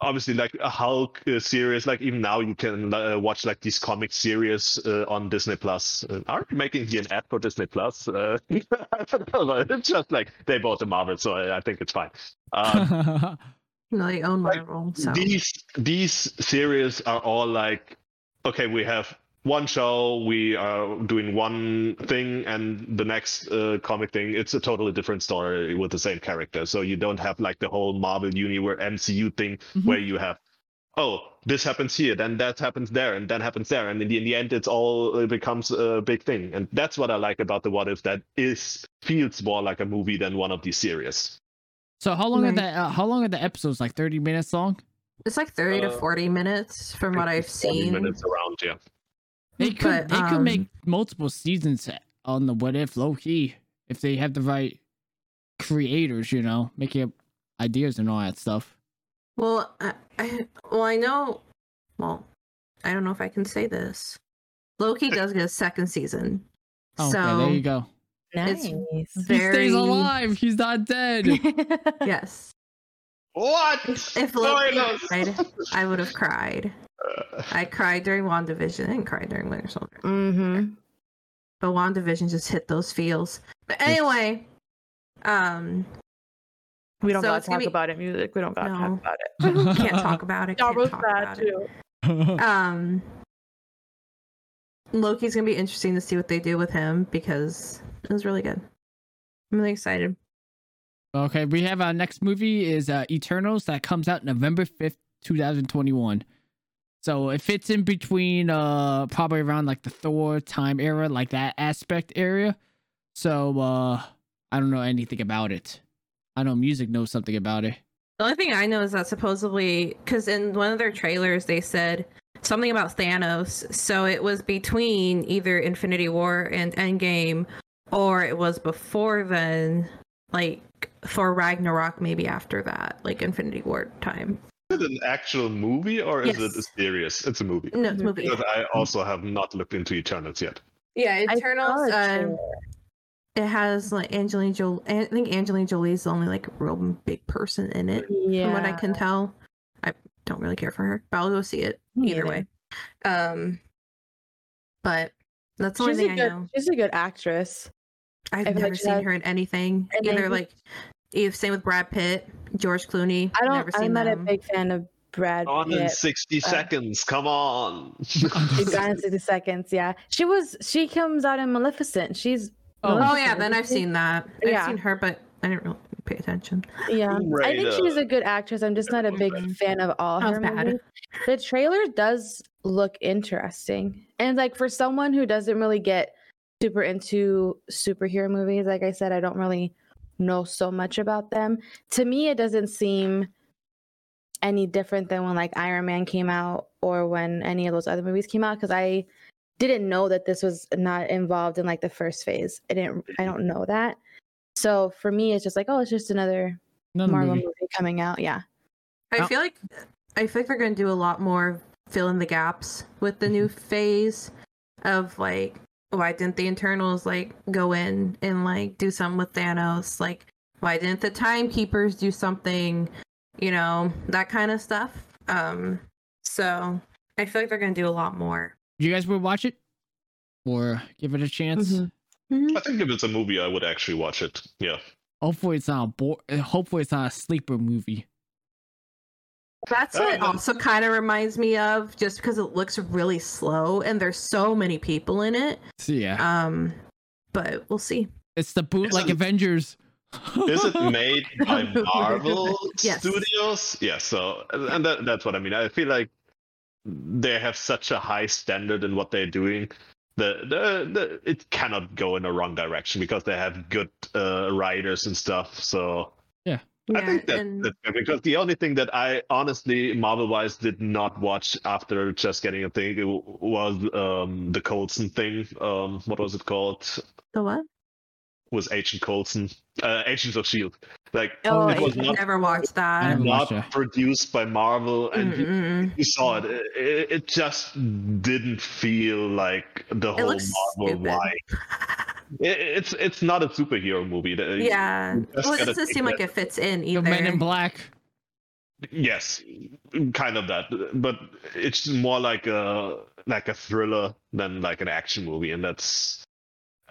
obviously like a Hulk uh, series. Like even now you can uh, watch like these comic series uh, on Disney Plus. Uh, are you making here an ad for Disney Plus? Uh, I don't know, it's just like they bought the Marvel, so I, I think it's fine. Um, No, they own Like, Marvel, so these these series are all like okay we have one show we are doing one thing and the next uh, comic thing it's a totally different story with the same character so you don't have like the whole marvel universe mcu thing Mhm. where you have oh this happens here then that happens there and then happens there and in the, in the end it's all it becomes a big thing and that's what i like about the what if that is feels more like a movie than one of these series So how long are the uh, how long are the episodes? Like thirty minutes long? it's like thirty to Uh, forty minutes from what I've 40 seen. minutes around yeah They could But, they could make um, multiple seasons on the What If Loki if they have the right creators, you know, making up ideas and all that stuff. Well, I, I well I know. Well, I don't know if I can say this. Loki does get a second season, Oh, so okay, there you go. Nice. It's- He stays alive. He's not dead. yes. What? If Loki Spoilers! died, I would have cried. I cried during WandaVision. I didn't cry during Winter Soldier. mm-hmm. But WandaVision just hit those feels. But anyway, um, We don't So gotta talk be- about it. Music. We don't gotta No. talk about it. we can't talk about it. Can't talk bad about it. Um, Loki's gonna be interesting to see what they do with him because it was really good. I'm really excited. Okay, we have our next movie is uh, Eternals that comes out November fifth, two thousand twenty one. So it fits in between uh probably around like the Thor time era, like that aspect area. So uh I don't know anything about it. I know music knows something about it. The only thing I know is that supposedly, because in one of their trailers they said something about Thanos, so it was between either Infinity War and Endgame, or it was before then, like for Ragnarok, maybe after that, like Infinity War time. Is it an actual movie or is it a Yes. series? It's a movie. No, it's a movie. Because I also have not looked into Eternals yet. Yeah, I Eternals. it Um, it has like Angelina Jolie. I think Angelina Jolie is the only like real big person in it, yeah. from what I can tell. I don't really care for her, but I'll go see it Me either neither. way. Um, but that's the only She's a thing I good. know. She's a good actress. I've I feel never like seen has- her in anything. And Either then- like, either same with Brad Pitt, George Clooney. I don't. seen I'm not them. a big fan of Brad On in 60 uh, seconds. Come on. She's gone in 60 seconds. Yeah, she was. She comes out in Maleficent. She's. Oh. Oh yeah, then I've seen that. I've Yeah. seen her, but I didn't really pay attention. Yeah, Tomb I think Raider. she's a good actress. I'm just not a big fan of all her bad. movies. The trailer does look interesting, and like for someone who doesn't really get super into superhero movies, like I said, I don't really know so much about them. To me, it doesn't seem any different than when like Iron Man came out or when any of those other movies came out because I didn't know that this was not involved in like the first phase. I didn't. I don't know that. So for me, it's just like, oh, it's just another Another Marvel movie. movie coming out. Yeah. I Oh. feel like I feel like they're going to do a lot more fill in the gaps with the new mm-hmm. phase of like why didn't the Eternals like go in and like do something with Thanos? Like why didn't the timekeepers do something? You know, that kind of stuff. Um so I feel like they're gonna do a lot more. Do you guys would watch it or give it a chance? Mhm. I think if it's a movie, I would actually watch it. Yeah. Hopefully it's not a bo- Hopefully it's not a sleeper movie. That's what it also kind of reminds me of, just because it looks really slow and there's so many people in it. So yeah, Um, but we'll see. it's the boot Isn't- Avengers. Is it made by Marvel Yes. Studios? Yeah. So, and that, that's what I mean. I feel like they have such a high standard in what they're doing. The, the, the it cannot go in the wrong direction because they have good uh, writers and stuff. So I think that, and- that's because the only thing that I honestly Marvel wise did not watch after just getting a thing was um the Coulson thing. Um, what was it called? the what? Was Agent Coulson? Uh, Agents of Shield. Like Oh, it was Agent- not Never watched that. never watched not produced by Marvel, and you- you saw it. it. It just didn't feel like the It whole Marvel stupid. vibe. It's it's not a superhero movie. Yeah. Well, it doesn't take seem like it fits in The. Men in Black. Yes, kind of that, but it's more like a like a thriller than like an action movie, and that's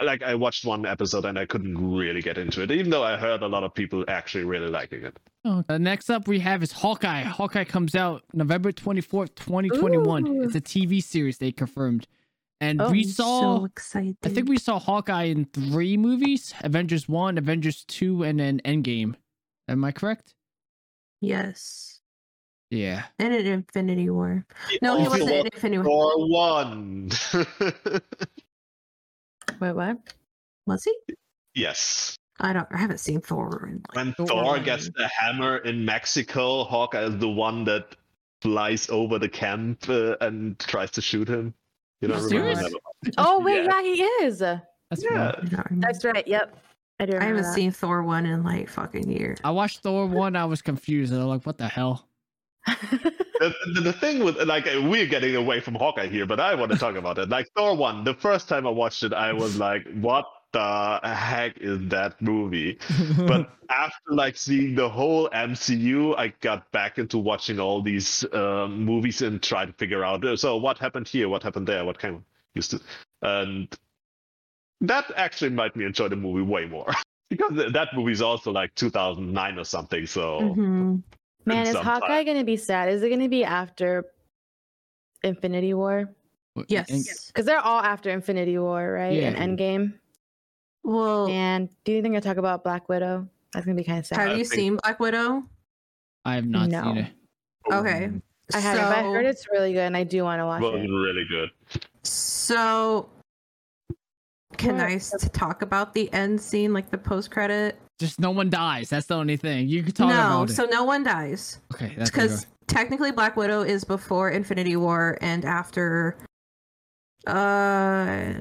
like I watched one episode and I couldn't really get into it, even though I heard a lot of people actually really liking it. Oh, uh, next up we have is Hawkeye. Hawkeye comes out November twenty fourth, twenty twenty one. It's a TV series they confirmed, and Oh, we I'm saw. so excited. I think we saw Hawkeye in three movies: Avengers one, Avengers two, and then Endgame. Am I correct? yes. Yeah. And in Infinity War. No, he wasn't in Infinity War. For one. Wait, what? Was he? yes. I don't. I haven't seen Thor. In like, When Thor Thor gets the hammer in Mexico, Hawkeye is the one that flies over the camp uh, and tries to shoot him. You don't remember that? Oh wait, Yeah. yeah, he is. That's Yeah. fun. I, don't remember. That's right. Yep. I do I haven't that. seen Thor one in like fucking years. I watched Thor one. I was confused. and I'm like, what the hell? the, the, the thing with like we're getting away from Hawkeye here, but I want to talk about it. Like Thor one, the first time I watched it, I was like, "What the heck is that movie?" But after like seeing the whole MCU, I got back into watching all these um, movies and try to figure out. uh, So what happened here? What happened there? What came used to, and that actually made me enjoy the movie way more because that movie is also like 2009 or something. So. Mhm. Man, is Hawkeye time. gonna be sad? Is it gonna be after Infinity War? Yes. Because they're all after Infinity War, right? Yeah. And Endgame. Well, And do you think I talk about Black Widow? That's gonna be kind of sad. have you seen Black Widow? I have not No. seen it. Okay. I haven't, but I heard it's really good, and I do want to watch was it. really good. So, can I talk about the end scene, like the post credit? Just no one dies. That's the only thing. You can talk No, about No, so no one dies Okay, that's because technically Black Widow is before Infinity War and after uh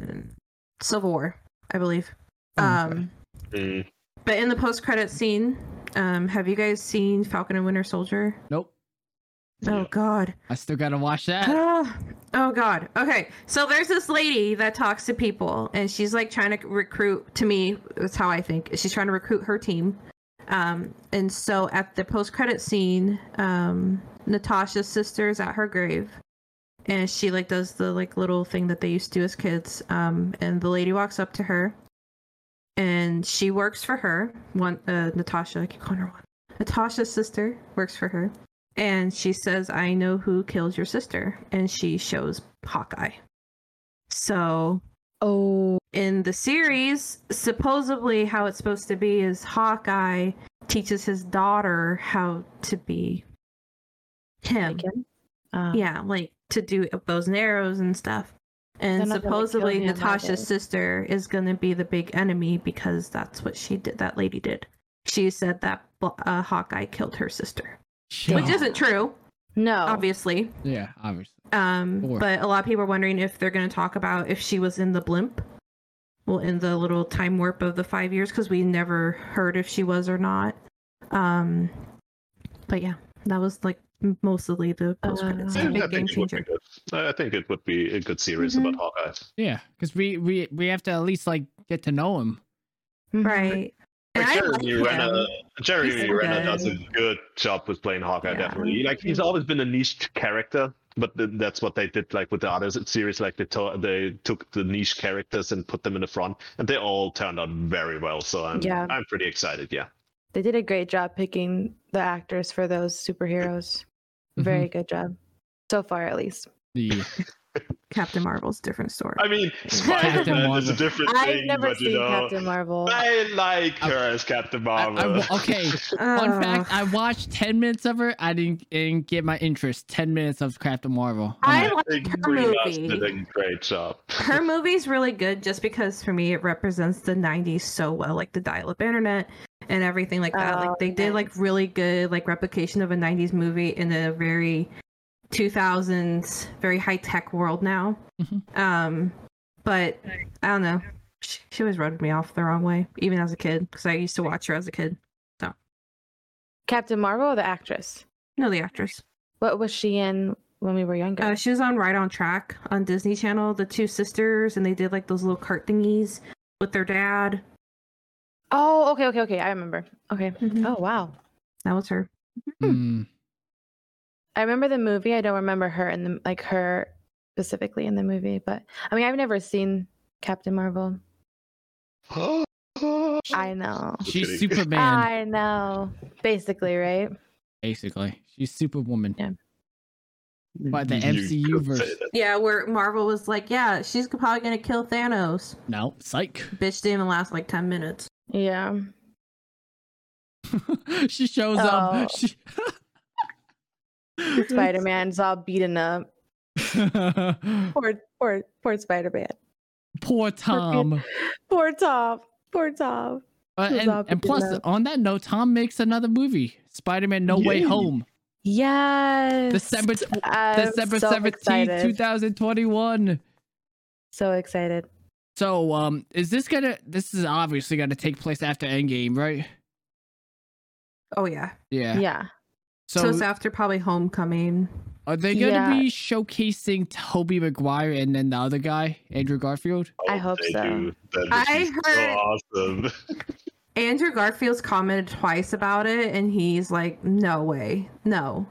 Civil War, I believe. Okay. Um, Mm. but in the post credit scene, um, have you guys seen Falcon and Winter Soldier? Nope. Oh Yeah. God. I still gotta watch that. Ah, oh god. Okay so there's this lady that talks to people and she's like trying to recruit to me that's how i think she's trying to recruit her team. Um and so at the post-credit scene um natasha's sister is at her grave and she like does the like little thing that they used to do as kids. Um and the lady walks up to her and she works for her. One uh natasha i keep calling her one. Natasha's sister works for her and she says, I know who killed your sister. And she shows Hawkeye. So Oh, in the series, supposedly how it's supposed to be is Hawkeye teaches his daughter how to be him. like him? Uh, Yeah, like to do bows and arrows and stuff. And not gonna kill supposedly Natasha's sister is going to be the big enemy because that's what she did. That lady did. She said that uh, Hawkeye killed her sister, which isn't true, No. obviously. Yeah, obviously. Um, Or- but a lot of people are wondering if they're going to talk about if she was in the blimp, well, in the little time warp of the five years, because we never heard if she was or not. Um, but yeah, that was like mostly the post credits. Uh, a I big think game it would be changer. I think it would be a good series Mhm. about Hawkeye. Yeah, because we we we have to at least like get to know him. Right. And Like I Jeremy like Renner. Jeremy He's so Renner does a good. good job with playing Hawkeye. Yeah. Definitely, like he's always been a niche character, but th- that's what they did. Like with the other series, like they to- they took the niche characters and put them in the front, and they all turned out very well. So I'm Yeah. I'm pretty excited. Yeah. They did a great job picking the actors for those superheroes. Mm-hmm. Very good job. So far, at least. The Captain Marvel's a different story. I mean, Spider Man is a Marvel. different I've thing, never but you seen know, Captain Marvel. I like I- her as Captain I- I Marvel. wa- okay. Fun oh. fact: I watched ten minutes of her. I didn't, didn't get my interest. Ten minutes of Captain Marvel. I'm I like, like her movie. did a great job. her movie's really good just because for me it represents the 90s so well like the dial-up internet and everything like that Oh, like they did like really good like replication of a 90s movie in a very 2000s very high-tech world now Mhm. um but i don't know she, she always rubbed me off the wrong way even as a kid because i used to watch her as a kid So, Captain Marvel or the actress? no the actress What was she in when we were younger? uh, she was on right on track on disney channel the two sisters and they did like those little cart thingies with their dad oh, okay, okay, okay. I remember. Okay. Mhm. Oh, wow. that was her mm, I remember the movie. I don't remember her in the like her specifically in the movie, but I mean, I've never seen Captain Marvel. I know. she's kidding. Superman, I know. Basically, right? basically. She's Superwoman. Yeah. By the You MCU could verse. Yeah, where Marvel was like, yeah, she's probably gonna kill Thanos. No, psych. Bitch didn't even last like ten minutes. Yeah. she shows Oh. up. She... Spider Man's all beaten up. Poor, poor, poor Spider Man. Poor Tom. Poor Tom. Poor Tom. Uh, and, and plus, that? on that note, Tom makes another movie, Spider-Man: No Way Home, Yes. December tw- I'm December so seventeenth, excited. two thousand twenty-one. So excited. So, um, is this gonna? This is obviously gonna take place after Endgame, right? Oh yeah. Yeah. Yeah. So, So, it's after probably Homecoming. are they gonna Yeah. be showcasing Tobey Maguire and then the other guy, Andrew Garfield? I hope so. do. That would I be so heard- awesome. Andrew Garfield's commented twice about it, and he's like, "No way, no."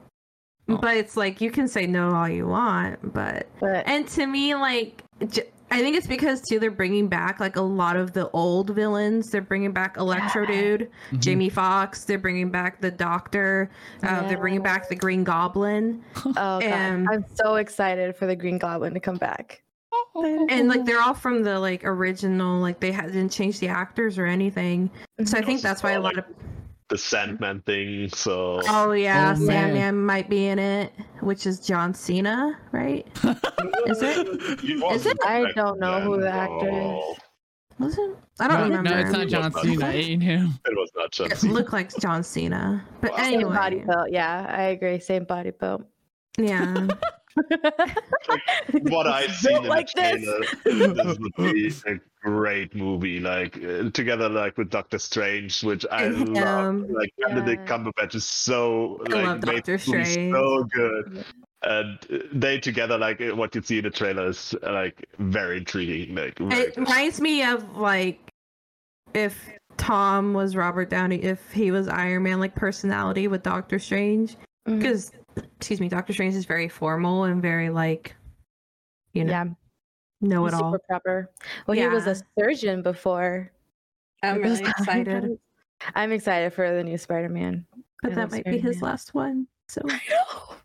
Oh. But it's like you can say no all you want, but But and to me, like, j- I think it's because too they're bringing back like a lot of the old villains. They're bringing back Electro Yeah. Dude, Mhm. Jamie Foxx. They're bringing back the Doctor. Uh, They're bringing back the Green Goblin. oh god, Um, I'm so excited for the Green Goblin to come back. and like they're all from the like original like they had, didn't change the actors or anything so i think that's why a lot of the Sandman thing. So oh yeah Oh, man. sandman might be in it which is john cena right Is it? He Is wasn't it? I don't know who the actor is. was it i don't no, remember no, it's not John It Cena. not. It ain't him. It was not John it Cena. looked like john cena but Wow. Same body anyway build. Yeah, I agree. Same body build. yeah what I've seen in like the this. trailer, this would be a great movie. Like uh, together, like with Doctor Strange, which I And love. him. Like Benedict Yeah. Cumberbatch is so I like love Doctor the movie Strange. so good. And uh, they together, like uh, what you see in the trailer, is uh, like very intriguing. Like very it reminds me of like if tom was robert downey if he was iron man like personality with doctor strange because excuse me doctor strange is very formal and very like you know yeah, know it all super proper. Well, he was a surgeon before. i'm really excited. I'm excited for the new Spider-Man. but I that love might be his last one so I know.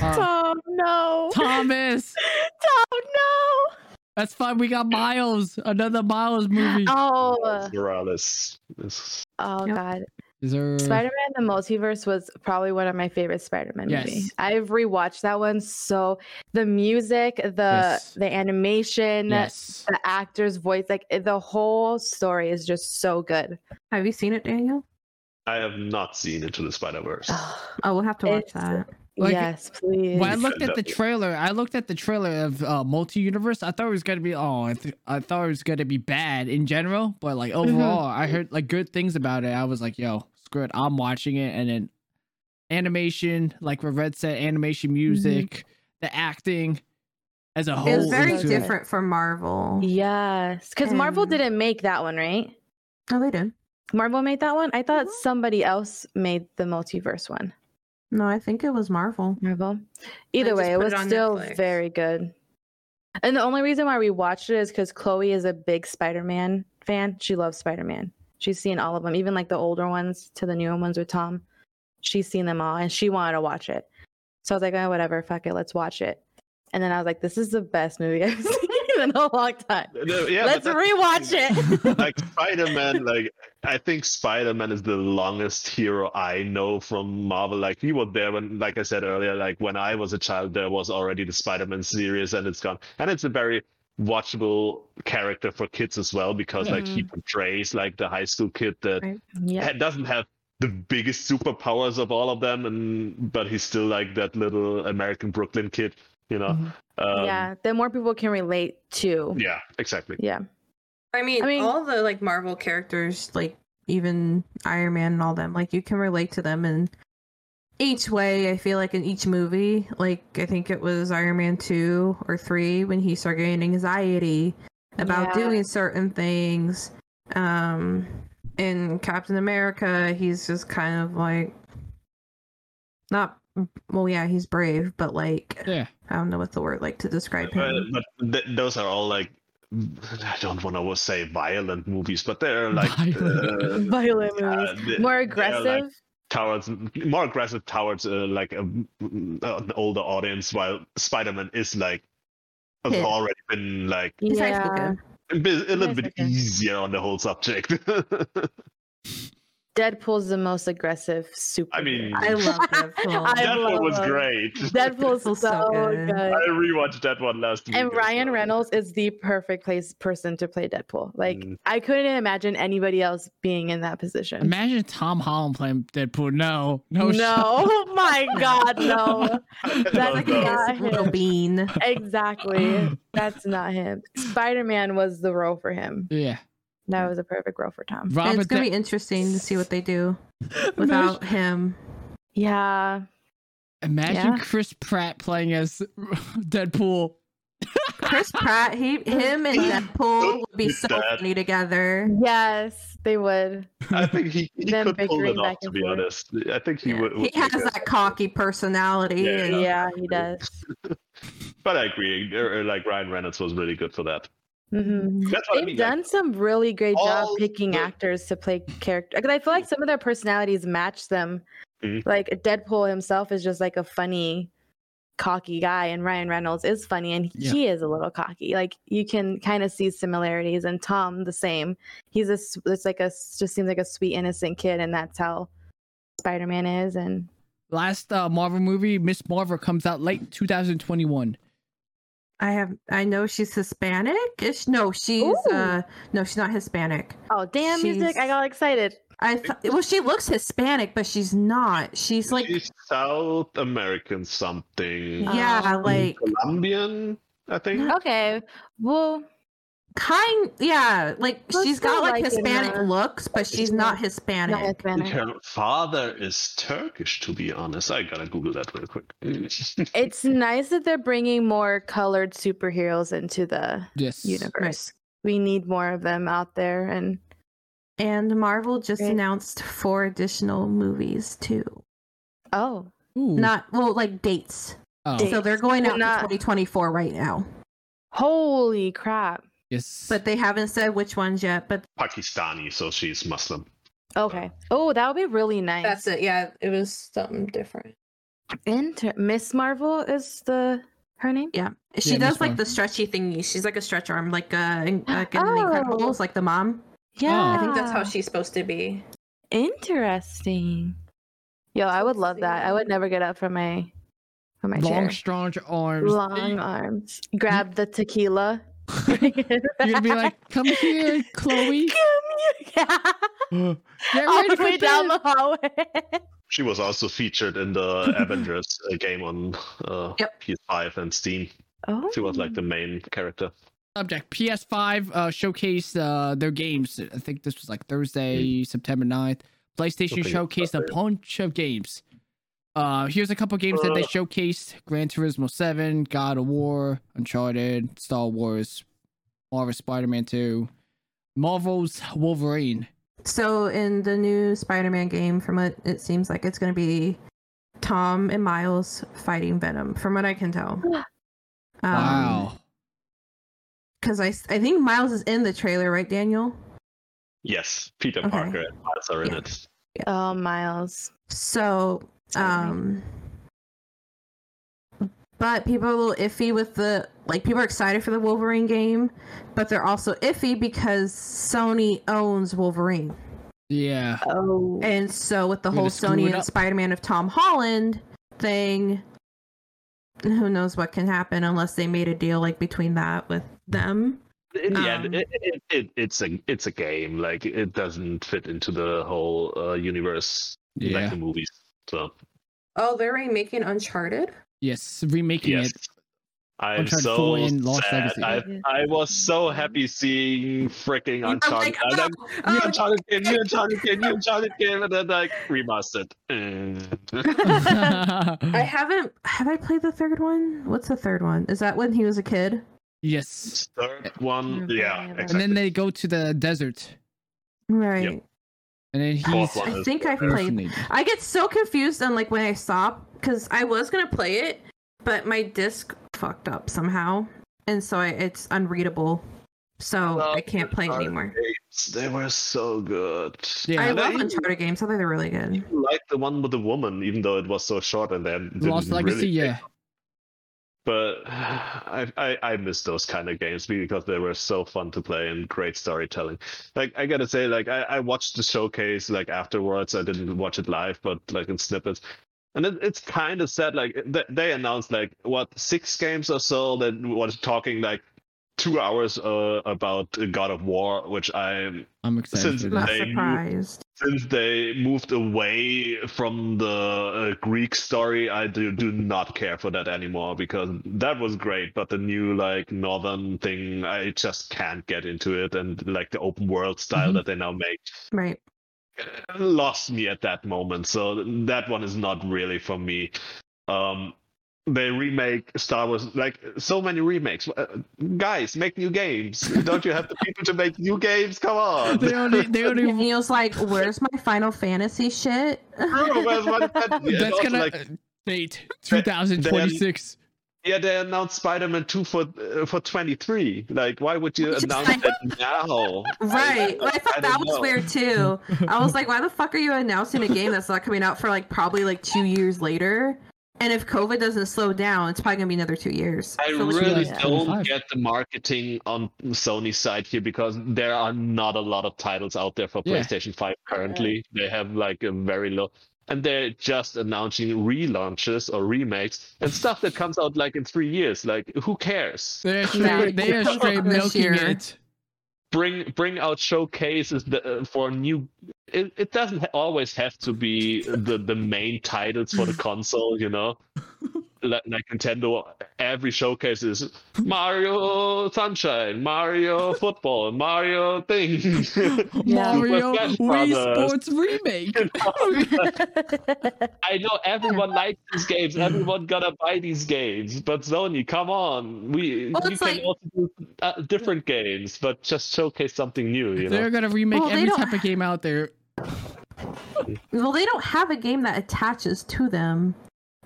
Uh, Tom, no. Thomas. Tom, no. That's fine. We got Miles. Another Miles movie. Oh, Miles Morales. is- oh Yep. God. Is there? Spider-Man: The Multiverse was probably one of my favorite Spider-Man Yes. movies. I've rewatched that one so the music, the Yes. the animation, Yes. the actor's voice, like eh, the whole story is just so good. have you seen it daniel I have not seen Into the Spider Verse. Oh, oh we'll have to watch It's- that Like, yes, please. When I looked at the trailer, I looked at the trailer of uh, Multi Universe. I thought it was gonna be oh, I, th- I thought it was gonna be bad in general, but like overall, I heard like good things about it. I was like, yo, screw it, I'm watching it, and then animation, like what Red said, animation, music, the acting as a whole. It was very into different from Marvel. Yes, because Marvel didn't make that one, right? No, they did. Marvel made that one. I thought Mhm. somebody else made the multiverse one. No, I think it was Marvel. Marvel. Either way, it was it still Netflix. very good. And the only reason why we watched it is because Chloe is a big Spider-Man fan. She loves Spider-Man. She's seen all of them, even like the older ones to the newer ones with Tom. She's seen them all, and she wanted to watch it. So I was like, oh, whatever, fuck it, let's watch it. And then I was like, this is the best movie I've seen in a long time. Yeah, let's rewatch it. like Spider-Man, like I think Spider-Man is the longest hero I know from Marvel. Like he was there when, like I said earlier, like when I was a child, there was already the Spider-Man series, and it's gone. And it's a very watchable character for kids as well because like he portrays like the high school kid that Right. yeah. doesn't have the biggest superpowers of all of them, and but he's still like that little American Brooklyn kid, you know. Mhm. Um, yeah. The more people can relate to. Yeah. Exactly. Yeah. I mean, I mean- all the like Marvel characters, like even Iron Man and all them, like you can relate to them in each way. I feel like in each movie, like I think it was Iron Man two or three when he started getting anxiety about Yeah. doing certain things. Um, in Captain America, he's just kind of like not. Well, yeah, he's brave, but like Yeah. I don't know what the word like to describe Uh, him. but th- those are all like I don't want to say violent movies, but they're like Violent. uh, Violent uh, movies. they- more aggressive. like, towards more aggressive towards uh, like a, an older audience, while Spider-Man is like has Yeah. already been like He's high school yeah. a, little bit easier on the whole subject. Deadpool's the most aggressive super. I mean, I love Deadpool. I Deadpool love was him. great. Deadpool's so, Deadpool's so good. good. I rewatched that one last week. And Ryan well. Reynolds is the perfect place person to play Deadpool. Like Mm. I couldn't imagine anybody else being in that position. Imagine Tom Holland playing Deadpool. No, no, no, oh my God, no. That's No, like no. not him. bean. Exactly. That's not him. Spider Man was the role for him. Yeah. That was a perfect role for Tom. Robert it's gonna De- be interesting to see what they do without him. Yeah. Imagine Yeah. Chris Pratt playing as Deadpool. Chris Pratt, he, him, and Deadpool would be so That- funny together. Yes, they would. I think he, he could pull it off, to be forth. honest. I think he Yeah. would. He has that cocky personality. Yeah, and- Yeah, he does. But I agree. er, er, Like Ryan Reynolds was really good for that. Hmm That's what They've mean. done some really great job picking the- actors to play character. Because I feel like some of their personalities match them. Mhm. Like Deadpool himself is just like a funny, cocky guy, and Ryan Reynolds is funny, and Yeah. he is a little cocky. Like you can kind of see similarities. And Tom the same. He's a s- it's like a just seems like a sweet innocent kid, and that's how Spider Man is. And Last uh, Marvel movie, Miss Marvel, comes out late 2021. I have. I know she's Hispanic. Is no, she's Ooh. uh, no, she's not Hispanic. oh damn, music! I got excited. I th- well, she looks Hispanic, but she's not. She's like, She's South American something. yeah, Um, like Colombian, I think. Okay, well, kind. Yeah, like Looks she's got like like Hispanic the- looks, but she's not Hispanic. not Hispanic. Her father is Turkish, to be honest. I gotta Google that real quick. It's nice that they're bringing more colored superheroes into the Yes. universe. We need more of them out there, and And Marvel just Great. announced four additional movies too. oh, Ooh. Not well, like dates. Oh, Dates. So they're going out not- to 2024 right now, holy crap! Yes. but they haven't said which ones yet. But Pakistani, so she's Muslim. Okay. Oh, that would be really nice. that's it. Yeah, it was something different. Inter- Miss Marvel is the her name. Yeah, she Yeah, does Miss like Mar- the stretchy thingy. She's like a stretch arm, like uh, in, like in the Oh. Incredibles, like the mom. Yeah, I think that's how she's supposed to be. Interesting. Yo, I would love that. I would never get up from my from my Long, chair. strong arms. Long arms. Grab the tequila. You're gonna be like, come here, Chloe. yeah. Get all the way down the hallway. She was also featured in the Avengers uh, game on uh, Yep. PS5 and Steam. oh, She was like the main character. Subject PS5 uh, showcased uh, their games. I think this was like Thursday, September 9th. PlayStation Okay, showcased a bunch of games. Uh, here's a couple games that they Uh. showcased: Gran Turismo 7, God of War, Uncharted, Star Wars, Marvel Spider-Man 2, Marvel's Wolverine. So in the new Spider-Man game, from what it seems like, it's going to be Tom and Miles fighting Venom. From what I can tell. Um, wow. Because I, I think Miles is in the trailer, right, Daniel? Yes, Peter Okay. Parker and Miles are in Yeah. it. Oh, Miles. So, Sorry. Um, but people are a little iffy with the like. People are excited for the Wolverine game, but they're also iffy because Sony owns Wolverine, Yeah. Oh. and so with the Way whole Sony and. Spider-Man of Tom Holland thing, who knows what can happen unless they made a deal like between that with them. In the Um, end, it, it, it, it's a it's a game. Like it doesn't fit into the whole uh, universe like Yeah. the movies. So Oh, they're remaking Uncharted. Yes. Remaking yes, it. I'm Uncharted so 4 and Lost sad. Legacy. I I was so happy seing freaking Uncharted. I'm like, "Oh, new oh, Uncharted game, new Uncharted game, new Uncharted game, and then like remastered. I haven't. Have I played the third one? What's the third one? Is that when he was a kid? yes. third one, yeah, and And then they go to the desert. Right. And then he's I think I played. I get so confused on like when I stop because I was gonna play it, but my disc fucked up somehow, and so I, it's unreadable. So I can't play it anymore. Games, They were so good. Yeah. I love I Uncharted games. I think they're really good. Like the one with the woman, even though it was so short and then didn't Lost Legacy, really yeah. But I, I I miss those kind of games because they were so fun to play and great storytelling. Like I gotta say, like I, I watched the showcase like afterwards. I didn't watch it live, but like in snippets. And it, it's kind of sad. Like th- they announced like what six games or so that was talking like two hours uh, about God of War, which I I'm excited Since Not. They knew- surprised. since they moved away from the uh, Greek story, I do, do not care for that anymore because that was great. But the new like northern thing, I just can't get into it, and like the open world style Mhm. that they now make Right. lost me at that moment. So that one is not really for me. Um, they remake Star Wars like so many remakes. Uh, guys, make new games. Don't you have the people to make new games? Come on. They only, they only. Daniel's like, "Where's my Final Fantasy shit?" True, where's Final Fantasy? That's also, gonna like, uh, date 2026. yeah, they announced Spider-Man 2 for uh, for 23. Like, why would you announce like- that now? Right. Well, I thought I that was know. weird too. I was like, why the fuck are you announcing a game that's not coming out for like probably like two years later? And if COVID doesn't slow down, it's probably gonna be another two years. I So, like, really Yeah. don't 25. get the marketing on Sony's side here because there are not a lot of titles out there for Yeah. PlayStation 5 currently. They have like a very low. And they're just announcing relaunches or remakes and stuff that comes out like in three years. Like, who cares? They're Yeah. straight, they are straight milking year. it. Bring bring out showcases uh, for new it, it doesn't always have to be the the main titles for the console you know like, like nintendo every showcase is mario sunshine mario football mario thing. Mario Wii Sports remake. i know everyone likes these games. Everyone gonna buy these games. But sony come on. We Well, we can like- also do uh, different games but just showcase something new you They're gonna remake Well, every don't- type of game out there. well, they don't have a game that attaches to them.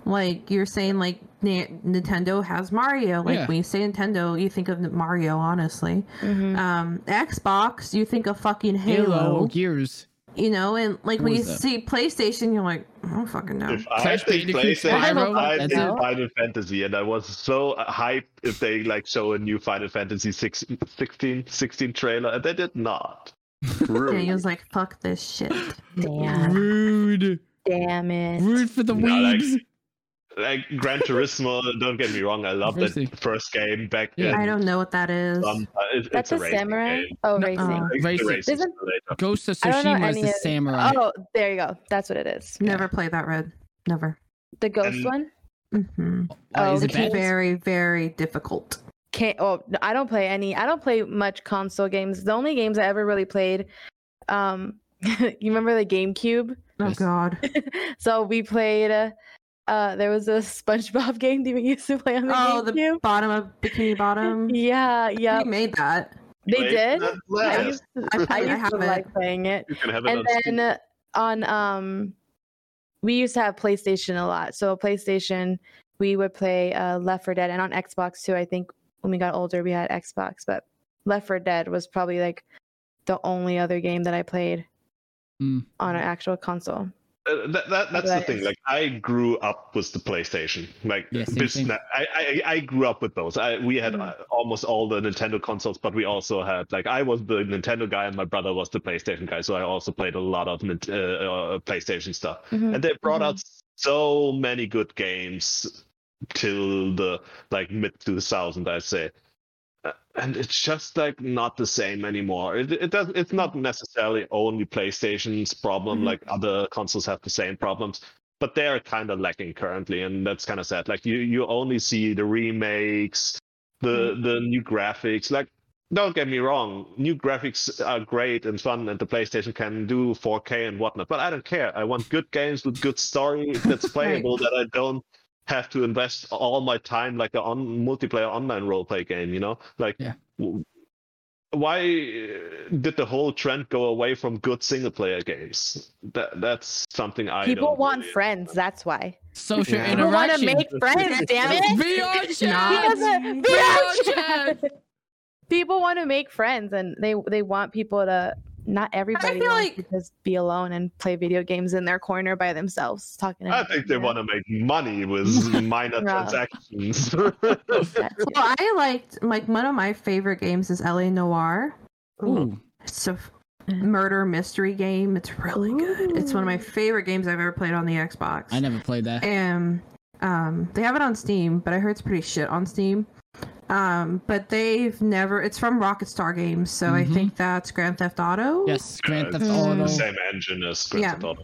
Like you're saying, like Na- Nintendo has Mario. Like Yeah. when you say Nintendo, you think of Mario. Honestly, Mhm. um, Xbox, you think of fucking Halo, Halo. Gears. You know, and like What when you that? see PlayStation, you're like, I don't fucking know. If I Crash think Bandicoot, PlayStation, Spyro, I that's think it. Final Fantasy, and I was so hyped if they like show a new Final Fantasy 6, 16, 16 trailer, and they did not. Rude. Daniel's like, fuck this shit. Damn. Rude. Damn it. Rude for the No, like- weebs. like Gran Turismo, don't get me wrong, I love that first game back Yeah. in. I don't know what that is. Um, uh, it- That's it's a racing samurai. game. Oh, No, racing. uh, Racing. racing Isn't- Ghost of I Tsushima is any the samurai. Oh, there you go. That's what it is. Never play that red. Never. The ghost And- one. hmm Uh, is Oh, it okay. Very, very difficult. Can't. Oh, no, I don't play any. I don't play much console games. The only games I ever really played, um, you remember the GameCube? Oh God. so we played uh, uh, there was a SpongeBob game that we used to play on the Oh, GameCube. the bottom of Bikini Bottom. Yeah, yeah, You made that. they Wait, did. that's I last. used to, I I I used have to it. like playing it. You can have it and on then Steam. uh, on um we used to have playstation a lot so playstation we would play uh left 4 dead and on xbox too i think when we got older we had xbox but left 4 dead was probably like the only other game that i played Mm. on an actual console Uh, that, that that's the thing. Like I grew up with the PlayStation. Like Yeah, same this- I, I I grew up with those. I, we had Mhm. uh, almost all the Nintendo consoles, but we also had like I was the Nintendo guy and my brother was the PlayStation guy. So I also played a lot of uh, uh, PlayStation stuff. Mhm. And they brought Mhm. out so many good games till the like mid 2000, I'd say. And it's just like not the same anymore. It, it doesn't. It's not necessarily only PlayStation's problem. Mhm. Like other consoles have the same problems, but they are kind of lacking currently, and that's kind of sad. Like you, you only see the remakes, the the new graphics. Like don't get me wrong, new graphics are great and fun, and the PlayStation can do 4K and whatnot. But I don't care. I want good games with good story that's playable that I don't have to invest all my time like a on multiplayer online role play game. You know, like Yeah. w- why uh, did the whole trend go away from good single player games? That that's something I people don't want really- friends that's why Social Yeah. people want to make friends damn it VR He chat. VR VR chat. chat. people want to make friends and they they want people to not everybody feel wants like- to just be alone and play video games in their corner by themselves talking to I think they want to make money with minor transactions. That's Well. I liked like one of my favorite games is LA Noire. Ooh. It's a murder mystery game. It's really good. It's one of my favorite games I've ever played on the Xbox. I never played that. and um, they have it on Steam, but I heard it's pretty shit on Steam. Um, but they've never. It's from Rockstar Games, so I Mhm. think that's Grand Theft Auto. Yes, Grand Uh, Theft Mm. The Same engine as Grand Yeah. Theft Auto.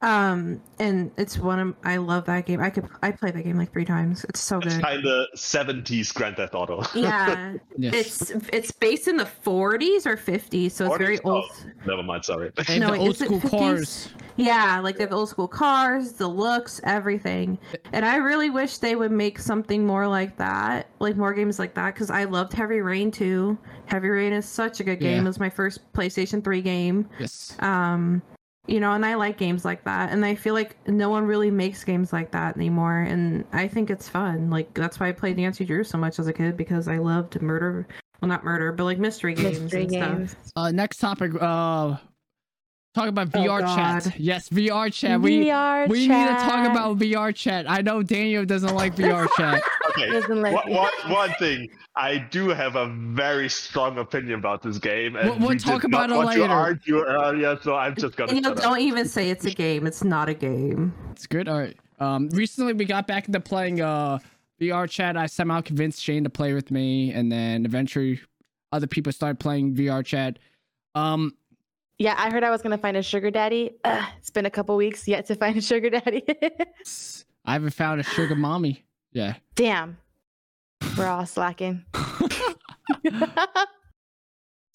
Um, and it's one of I love that game. I could I played that game like three times. It's so It's good. kind of 70s Grand Theft Auto. Yeah, Yes. it's it's based in the 40s or 50s, so it's very old. Oh, never mind, sorry. They have no, the old school 50s? cars. Yeah, like they have the old school cars, the looks, everything. And I really wish they would make something more like that, like more games like that, because I loved Heavy Rain too. Heavy Rain is such a good game. Yeah. It was my first PlayStation 3 game. Yes. Um, you know, and I like games like that. And I feel like no one really makes games like that anymore. And I think it's fun. Like that's why I played Nancy Drew so much as a kid because I loved murder. Well, not murder, but like mystery games mystery and games stuff. Uh, next topic. Uh, talk about Oh, VR chat. Yes, VR chat. We VR we need to talk about VR chat. I know Daniel doesn't like VR chat. Okay, Doesn't like one, me. one, one thing, I do have a very strong opinion about this game, and We'll- we'll we talk about it want later. to argue earlier, so I'm just gonna Daniel, don't even say it's a game. It's not a game. It's good. All right. Um, recently we got back into playing uh VR chat. I somehow convinced Shane to play with me, and then eventually other people started playing VR chat. Um, Yeah, I heard I was gonna find a sugar daddy. Ugh, it's been a couple weeks yet to find a sugar daddy. I haven't found a sugar mommy. Yeah. Damn, we're all slacking.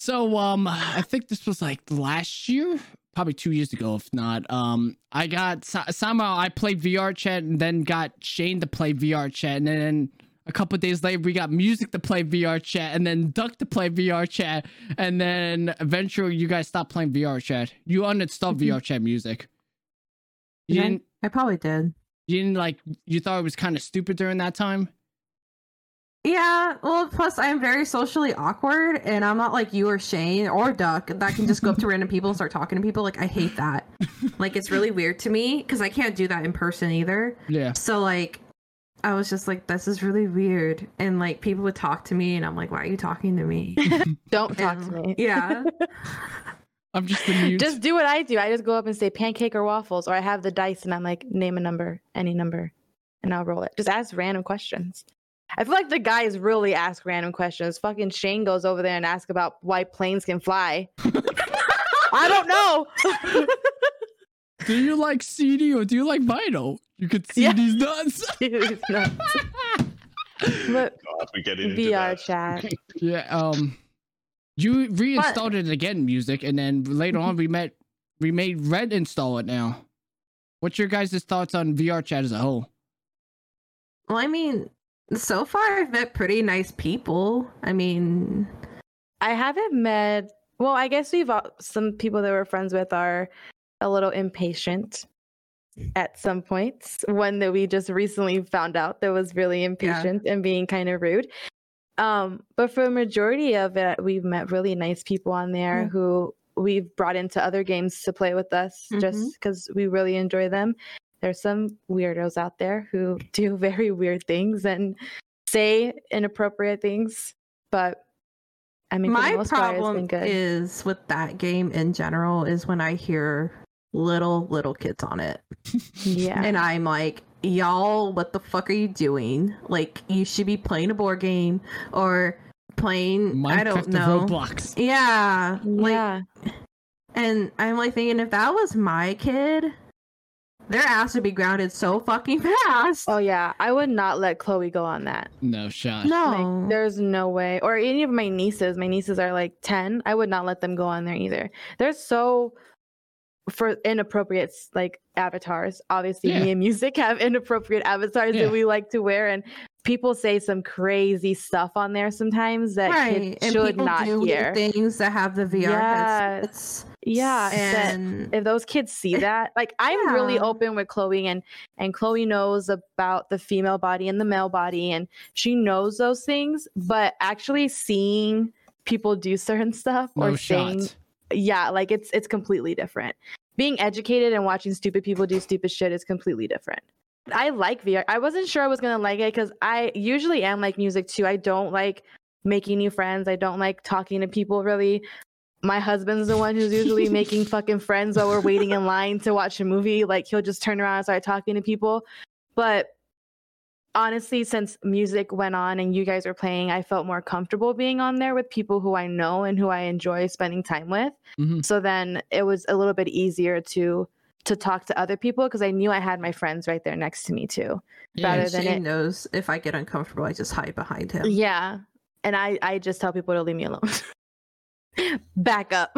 So um I think this was like last year, probably 2 years ago if not. Um I got so- somehow I played VR chat and then got Shane to play VR chat and then a couple days later we got music to play VR chat and then Duck to play VR chat and then eventually you guys stopped playing VR chat. You uninstalled mm-hmm. VR chat music. You didn't I probably did. you didn't like you thought it was kind of stupid during that time? Yeah, well, plus I'm very socially awkward, and I'm not like you or Shane or Duck that can just go up to random people and start talking to people. Like, I hate that. like, it's really weird to me because I can't do that in person either. Yeah. So, like, I was just like, this is really weird. And, like, people would talk to me, and I'm like, why are you talking to me? Don't talk to me. Yeah. I'm just the mute. Just do what I do. I just go up and say pancake or waffles, or I have the dice and I'm like, name a number, any number, and I'll roll it. Just ask random questions. I feel like the guys really ask random questions. Fucking Shane goes over there and asks about why planes can fly. I don't know. do you like CD or do you like vinyl? You could see Yeah. these nuts. Dude, it's nuts. But God, we get into VR that. chat. Yeah, um you reinstalled it again, music, and then later on we met we made Red install it now. What's your guys' thoughts on VR chat as a whole? Well, I mean, so far I've met pretty nice people. I mean, I haven't met. Well, I guess we've all, some people that we're friends with are a little impatient at some points. One that we just recently found out that was really impatient and being kind of rude. Um, but for a majority of it, we've met really nice people on there Yeah. who we've brought into other games to play with us Mhm. just because we really enjoy them. There's some weirdos out there who do very weird things and say inappropriate things, but I mean, my problem is with that game in general is when I hear little little kids on it, yeah. and I'm like, y'all, what the fuck are you doing? Like, you should be playing a board game or playing. I don't know. Roblox. Yeah, like yeah. And I'm like thinking if that was my kid, their ass would be grounded so fucking fast. Oh yeah, I would not let Chloe go on that. No shot. no. Like, there's no way. Or any of my nieces. My nieces are like ten. I would not let them go on there either. They're so for inappropriate like avatars. Obviously, Yeah. me and music have inappropriate avatars Yeah. that we like to wear, and people say some crazy stuff on there sometimes that right. kids And should people not do hear. things that have the VR Yes. headsets. Yeah, that And if those kids see that like i'm really open with chloe and and chloe knows about the female body and the male body and she knows those things but actually seeing people do certain stuff No or saying shot. Yeah like it's it's completely different. Being educated and watching stupid people do stupid shit is completely different. I like vr i wasn't sure i was gonna like it because i usually am like music too. I don't like making new friends. I don't like talking to people really. My husband's the one who's usually making fucking friends while we're waiting in line to watch a movie. Like he'll just turn around and start talking to people. But honestly since music went on and you guys were playing i felt more comfortable being on there with people who i know and who i enjoy spending time with Mhm. so then it was a little bit easier to to talk to other people because i knew i had my friends right there next to me too Yeah, rather and than Shane it- knows if I get uncomfortable, I just hide behind him. yeah and i i just tell people to leave me alone back up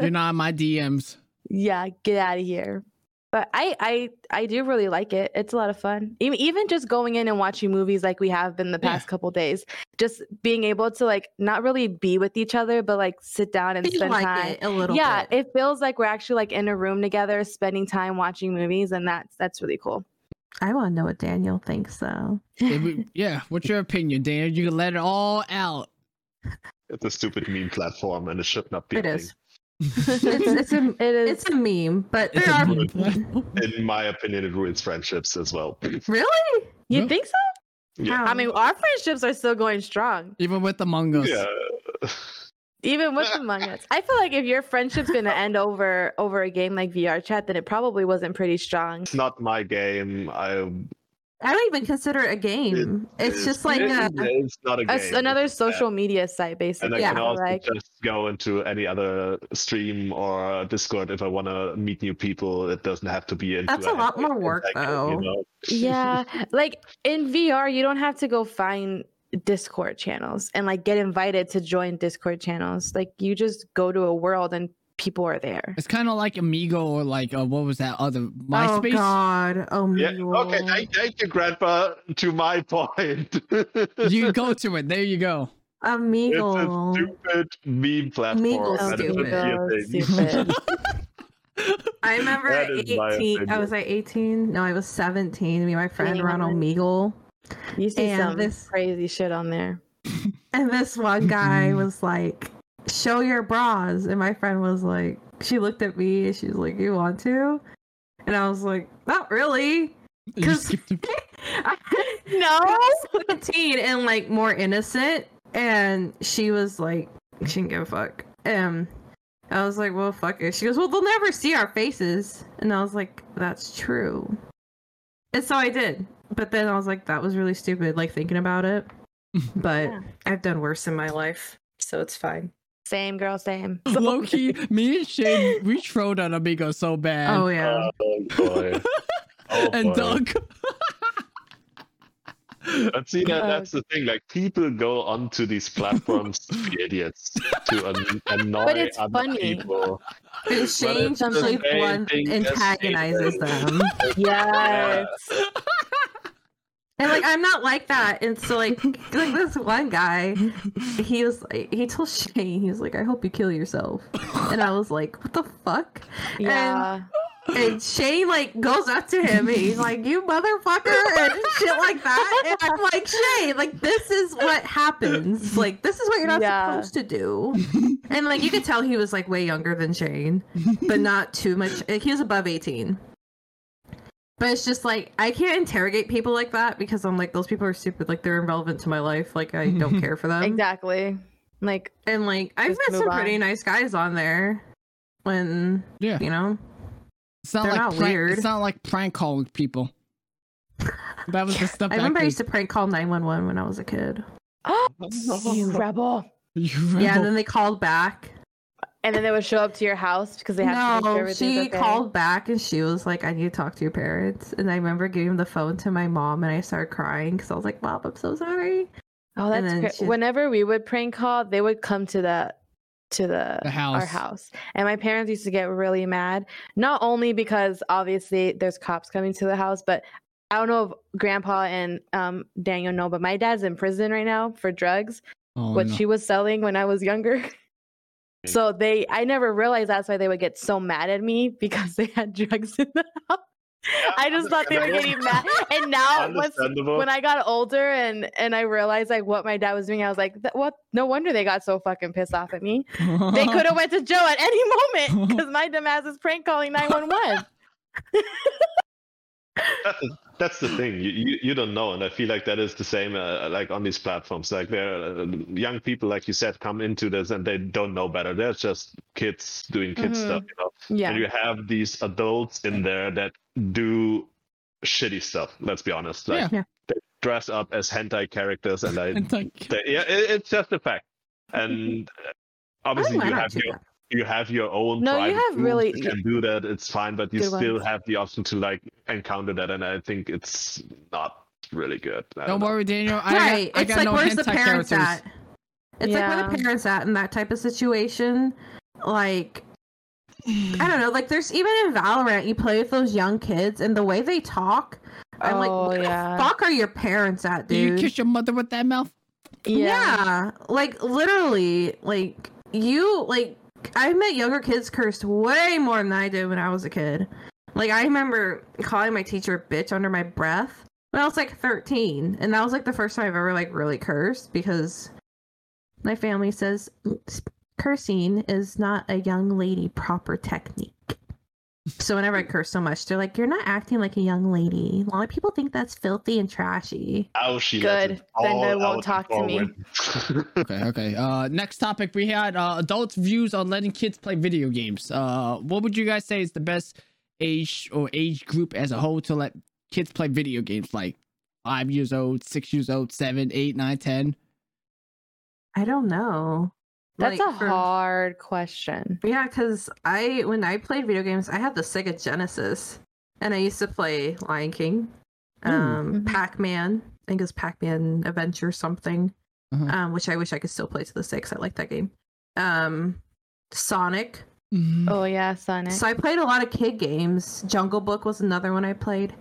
You're not in my DMs. yeah get out of here but I, I i do really like it it's a lot of fun even, even just going in and watching movies like we have been the Yeah. past couple days just being able to like not really be with each other but like sit down and Feel spend like time it a little yeah bit. it feels like we're actually like in a room together spending time watching movies and that's that's really cool I want to know what Daniel thinks though. Yeah, what's your opinion, Daniel? You can let it all out. It's a stupid meme platform, and it should not be. a It thing. is. It's, it's a it is it's a meme, but It's there a are meme. In my opinion, it ruins friendships as well. really. you Yeah. think so Yeah. i mean our friendships are still going strong Even with Among Us. yeah. even with Among Us. I feel like if your friendship's gonna end over over a game like VR chat, then it probably wasn't pretty strong. It's not my game. I. I don't even consider it a game. it's just like it- a, it's not a A game. s- another social media site, And I basically. Yeah. can also like. just go into any other stream or Discord if I want to meet new people. It doesn't have to be into. That's a lot more work, like, though. know? yeah, like in VR, you don't have to go find Discord channels and like get invited to join Discord channels. Like you just go to a world and people are there. It's kind of like Omegle or like uh, what was that other MySpace? oh god, oh Yeah. Mule. Okay. Thank, thank you, Grandpa. To my point. you go to it. There you go. It's a Omegle. stupid meme platform. Meagle's and it stupid. shouldn't be a Oh, thing. stupid. I remember at 18. I was like 18. No, I was 17. Me and my friend were on Omegle. You see And some this- crazy shit on there. And this one guy was like, show your bras. And my friend was like, she looked at me and she was like, you want to? And I was like, not really. You 'Cause- skipped it. No. I was 17 and like more innocent. And she was like, she didn't give a fuck. Um, I was like, well, fuck it. She goes, well, they'll never see our faces. And I was like, that's true. And so I did. But then I was like, that was really stupid, like thinking about it. But Yeah. I've done worse in my life. So it's fine. Same girl, same. Low key, me and Shane, we trolled on Omegle so bad. Oh, yeah. Oh boy. Oh, and boy. Doug. But see that that's the thing. Like people go onto these platforms to be idiots to an- annoy it's other funny. people. And Shane it's the usually same one thing antagonizes Shane. them. Yes. And like I'm not like that. And so like like this one guy, he was like he told Shane, he was like, I hope you kill yourself. And I was like, What the fuck? Yeah. And Shane like goes up to him and he's like, You motherfucker and shit like that. And I'm like, Shane, like this is what happens. Like this is what you're not Yeah. supposed to do. And like you could tell he was like way younger than Shane, but not too much he was above 18. But it's just like I can't interrogate people like that because I'm like those people are stupid. Like they're irrelevant to my life. Like I don't care for them. exactly. Like And like I've met some on. pretty nice guys on there. When Yeah. you know, It's not They're like not prank, weird. It's not like prank calling people. That was the stuff. I remember I then. used to prank call 911 when I was a kid. Oh, you rebel. You Yeah, and then they called back. And then they would show up to your house because they had to make sure No, she okay. called back and she was like, "I need to talk to your parents." And I remember giving the phone to my mom, and I started crying because I was like, "Mom, I'm so sorry." Oh, that's then great. Whenever we would prank call, they would come to the to the, The house. our house. And my parents used to get really mad, not only because obviously there's cops coming to the house, but I don't know if grandpa and um, Daniel know, but my dad's in prison right now for drugs, Oh, what no. she was selling when I was younger. So they I never realized that's why they would get so mad at me because they had drugs in the house. I just thought they were getting mad. And now once when I got older and and I realized like what my dad was doing, I was like, "Th- what? No wonder they got so fucking pissed off at me. They could have went to Joe at any moment because my dumbass is prank calling nine one one. That's the, that's the thing. You, you you don't know, and I feel like that is the same. Uh, like on these platforms, like there, are, uh, young people, like you said, come into this and they don't know better. They're just kids doing kid Mhm. stuff, you know. Yeah, And you have these adults in there that do shitty stuff. Let's be honest. Like Yeah. they dress up as hentai characters, and I, like, they, yeah, it, it's just a fact. And uh, obviously, you have your that. You have your own No, you have really- that can do that it's fine but you still ones. have the option to like encounter that and i think it's not really good I don't know. worry, Daniel. I right. got, I got like no where's the hentai parents characters. at? It's like where Yeah. the parents at in that type of situation. Like I don't know. Like there's even in Valorant, you play with those young kids, and the way they talk, I'm Oh, like, where yeah. the fuck are your parents at, Do you kiss your mother with that mouth? yeah, like literally, like you, like I met younger kids cursed way more than I did when I was a kid. Like I remember calling my teacher a bitch under my breath when I was like 13, and that was like the first time I've ever like really cursed because my family says mm, cursing is not a young lady proper technique. So whenever I curse so much, they're like, "You're not acting like a young lady. A lot of people think that's filthy and trashy." Now she Good. Then they won't talk to me. Okay, okay. Uh, next topic we had uh, adults' views on letting kids play video games. Uh, what would you guys say is the best age or age group as a whole to let kids play video games? Like five years old, six years old, seven, eight, nine, ten. I don't know. That's Like, a for- hard question. Yeah, because I when I played video games, I had the Sega Genesis, and I used to play Lion King, um, Mhm. Pac Man. I think it's Pac Man Adventure something, Uh-huh. um, which I wish I could still play to the six. I like that game. Um, Sonic. Mm-hmm. Oh yeah, Sonic. So I played a lot of kid games. Jungle Book was another one I played.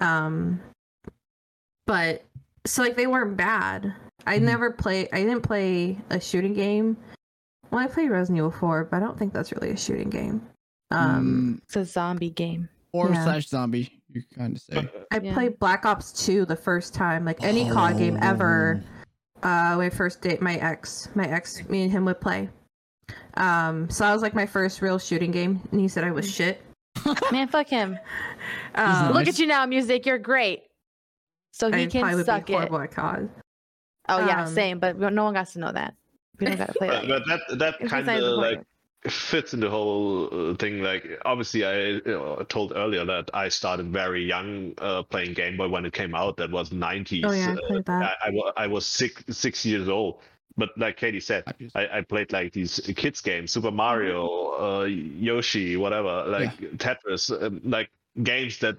Um, but so like they weren't bad. I Mhm. never play. I didn't play a shooting game. Well, I played Resident Evil 4, but I don't think that's really a shooting game. Um, it's a zombie game. or yeah. slash zombie. You kind of say. I yeah. played Black Ops 2 the first time, like any COD game ever. Oh. Uh, my first date, my ex, my ex, me and him would play. Um, so that was like my first real shooting game, and he said I was shit. Man, fuck him. Um, Look at you now, music. You're great. So he I probably can would suck be it. horrible at COD. Oh yeah, Um, same. But no one got to know that. We don't got to play but, that. but that that kind of like fits in the whole uh, thing like obviously i you know, told earlier that i started very young uh, playing game boy when it came out that was 90s Oh yeah, I Uh, played that. I, I, wa- I was six six years old but like katie said I, I played like these kids games super mario uh, yoshi whatever like tetris um, like games that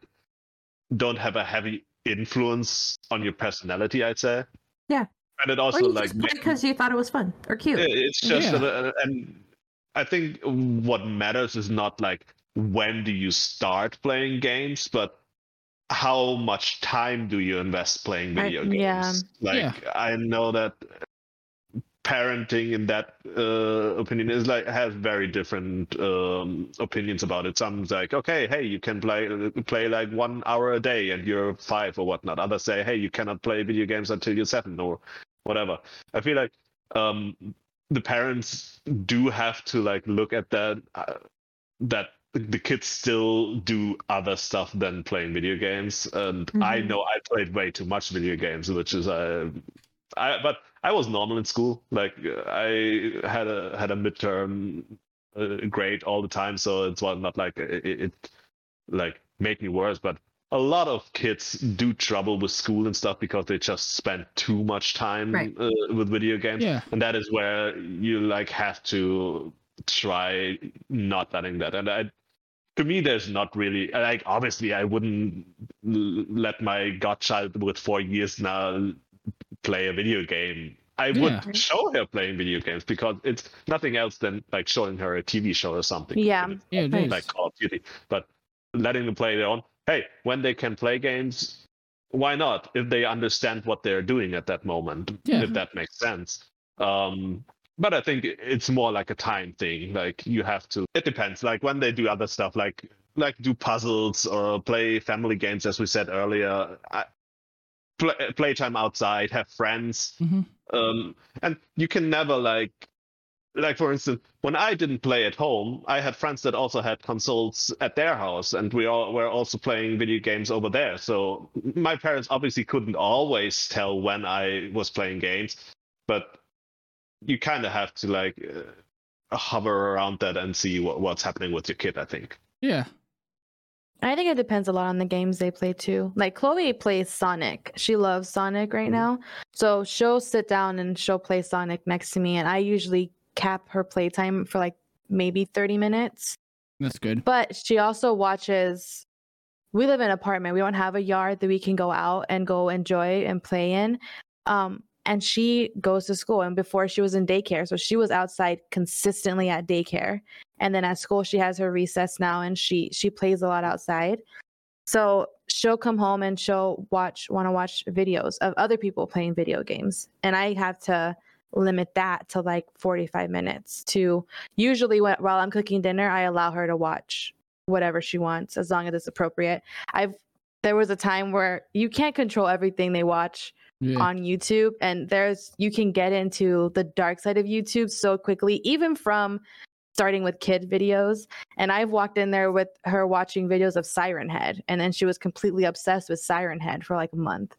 don't have a heavy influence on your personality. I'd say. Yeah. And it Or also you like just because you thought it was fun or cute. It's just, Yeah. uh, and I think what matters is not like when do you start playing games, but how much time do you invest playing I- video games? yeah. Like Yeah. I know that parenting in that uh, opinion is like has very different um, opinions about it. Some's like, okay, hey, you can play play like one hour a day and you're five or whatnot. Others say, hey, you cannot play video games until you're seven or whatever. I feel like um, the parents do have to like look at that uh, that the kids still do other stuff than playing video games and i Mhm. know i played way too much video games which is uh, i but i was normal in school like i had a had a midterm uh, grade all the time so it's well not like it, it, it like made me worse but a lot of kids do trouble with school and stuff because they just spend too much time Right. uh, with video games Yeah. and that is where you like have to try not letting that and i to me there's not really like obviously i wouldn't l- let my godchild with four years now play a video game i Yeah. would show her playing video games because it's nothing else than like showing her a tv show or something Yeah. Yeah, it Nice. is. like call of duty but letting them play their own hey when they can play games why not if they understand what they're doing at that moment Yeah. if that makes sense um but i think it's more like a time thing like you have to it depends like when they do other stuff like like do puzzles or play family games as we said earlier I, play, playtime outside have friends Mhm. um and you can never like like for instance when i didn't play at home i had friends that also had consoles at their house and we all were also playing video games over there so my parents obviously couldn't always tell when i was playing games but you kind of have to like uh, hover around that and see what, what's happening with your kid i think Yeah. I think it depends a lot on the games they play too. Like Chloe plays Sonic. She loves Sonic right Mhm. now. So she'll sit down and she'll play Sonic next to me and I usually cap her playtime for like maybe 30 minutes. That's good. But she also watches we live in an apartment. We don't have a yard that we can go out and go enjoy and play in. Um and she goes to school and before she was in daycare. So she was outside consistently at daycare and then at school she has her recess now and she she plays a lot outside so she'll come home and she'll watch want to watch videos of other people playing video games and i have to limit that to like 45 minutes to usually when, while i'm cooking dinner i allow her to watch whatever she wants as long as it's appropriate i've there was a time where you can't control everything they watch Yeah. on YouTube and there's you can get into the dark side of YouTube so quickly even from starting with kid videos and I've walked in there with her watching videos of Siren Head and then she was completely obsessed with Siren Head for like a month.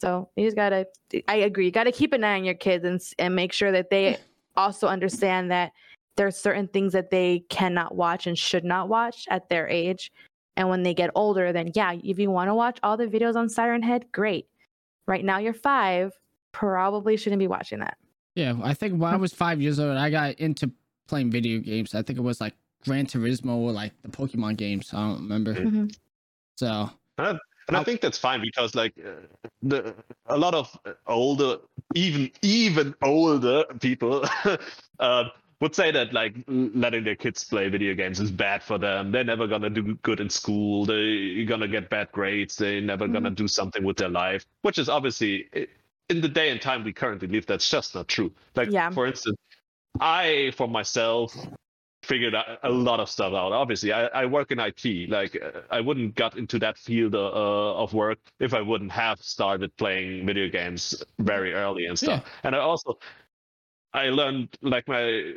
So you just got to I agree. You got to keep an eye on your kids and and make sure that they also understand that there's certain things that they cannot watch and should not watch at their age. And when they get older, then yeah, if you want to watch all the videos on Siren Head, great right now you're five, probably shouldn't be watching that. Yeah. I think when I was five years old, I got into playing video games. I think it was like Gran Turismo or like the Pokemon games. I don't remember. Mhm. So and I think that's fine because like uh, the a lot of older, even even older people uh, would say that like letting their kids play video games is bad for them. They're never gonna do good in school. They're gonna get bad grades. They're never gonna do something with their life, which is obviously in the day and time we currently live. That's just not true. Like Yeah. for instance, I for myself figured out a lot of stuff out. Obviously, I, I work in IT. Like uh, I wouldn't got into that field uh, of work if I wouldn't have started playing video games very early and stuff. And I also I learned like my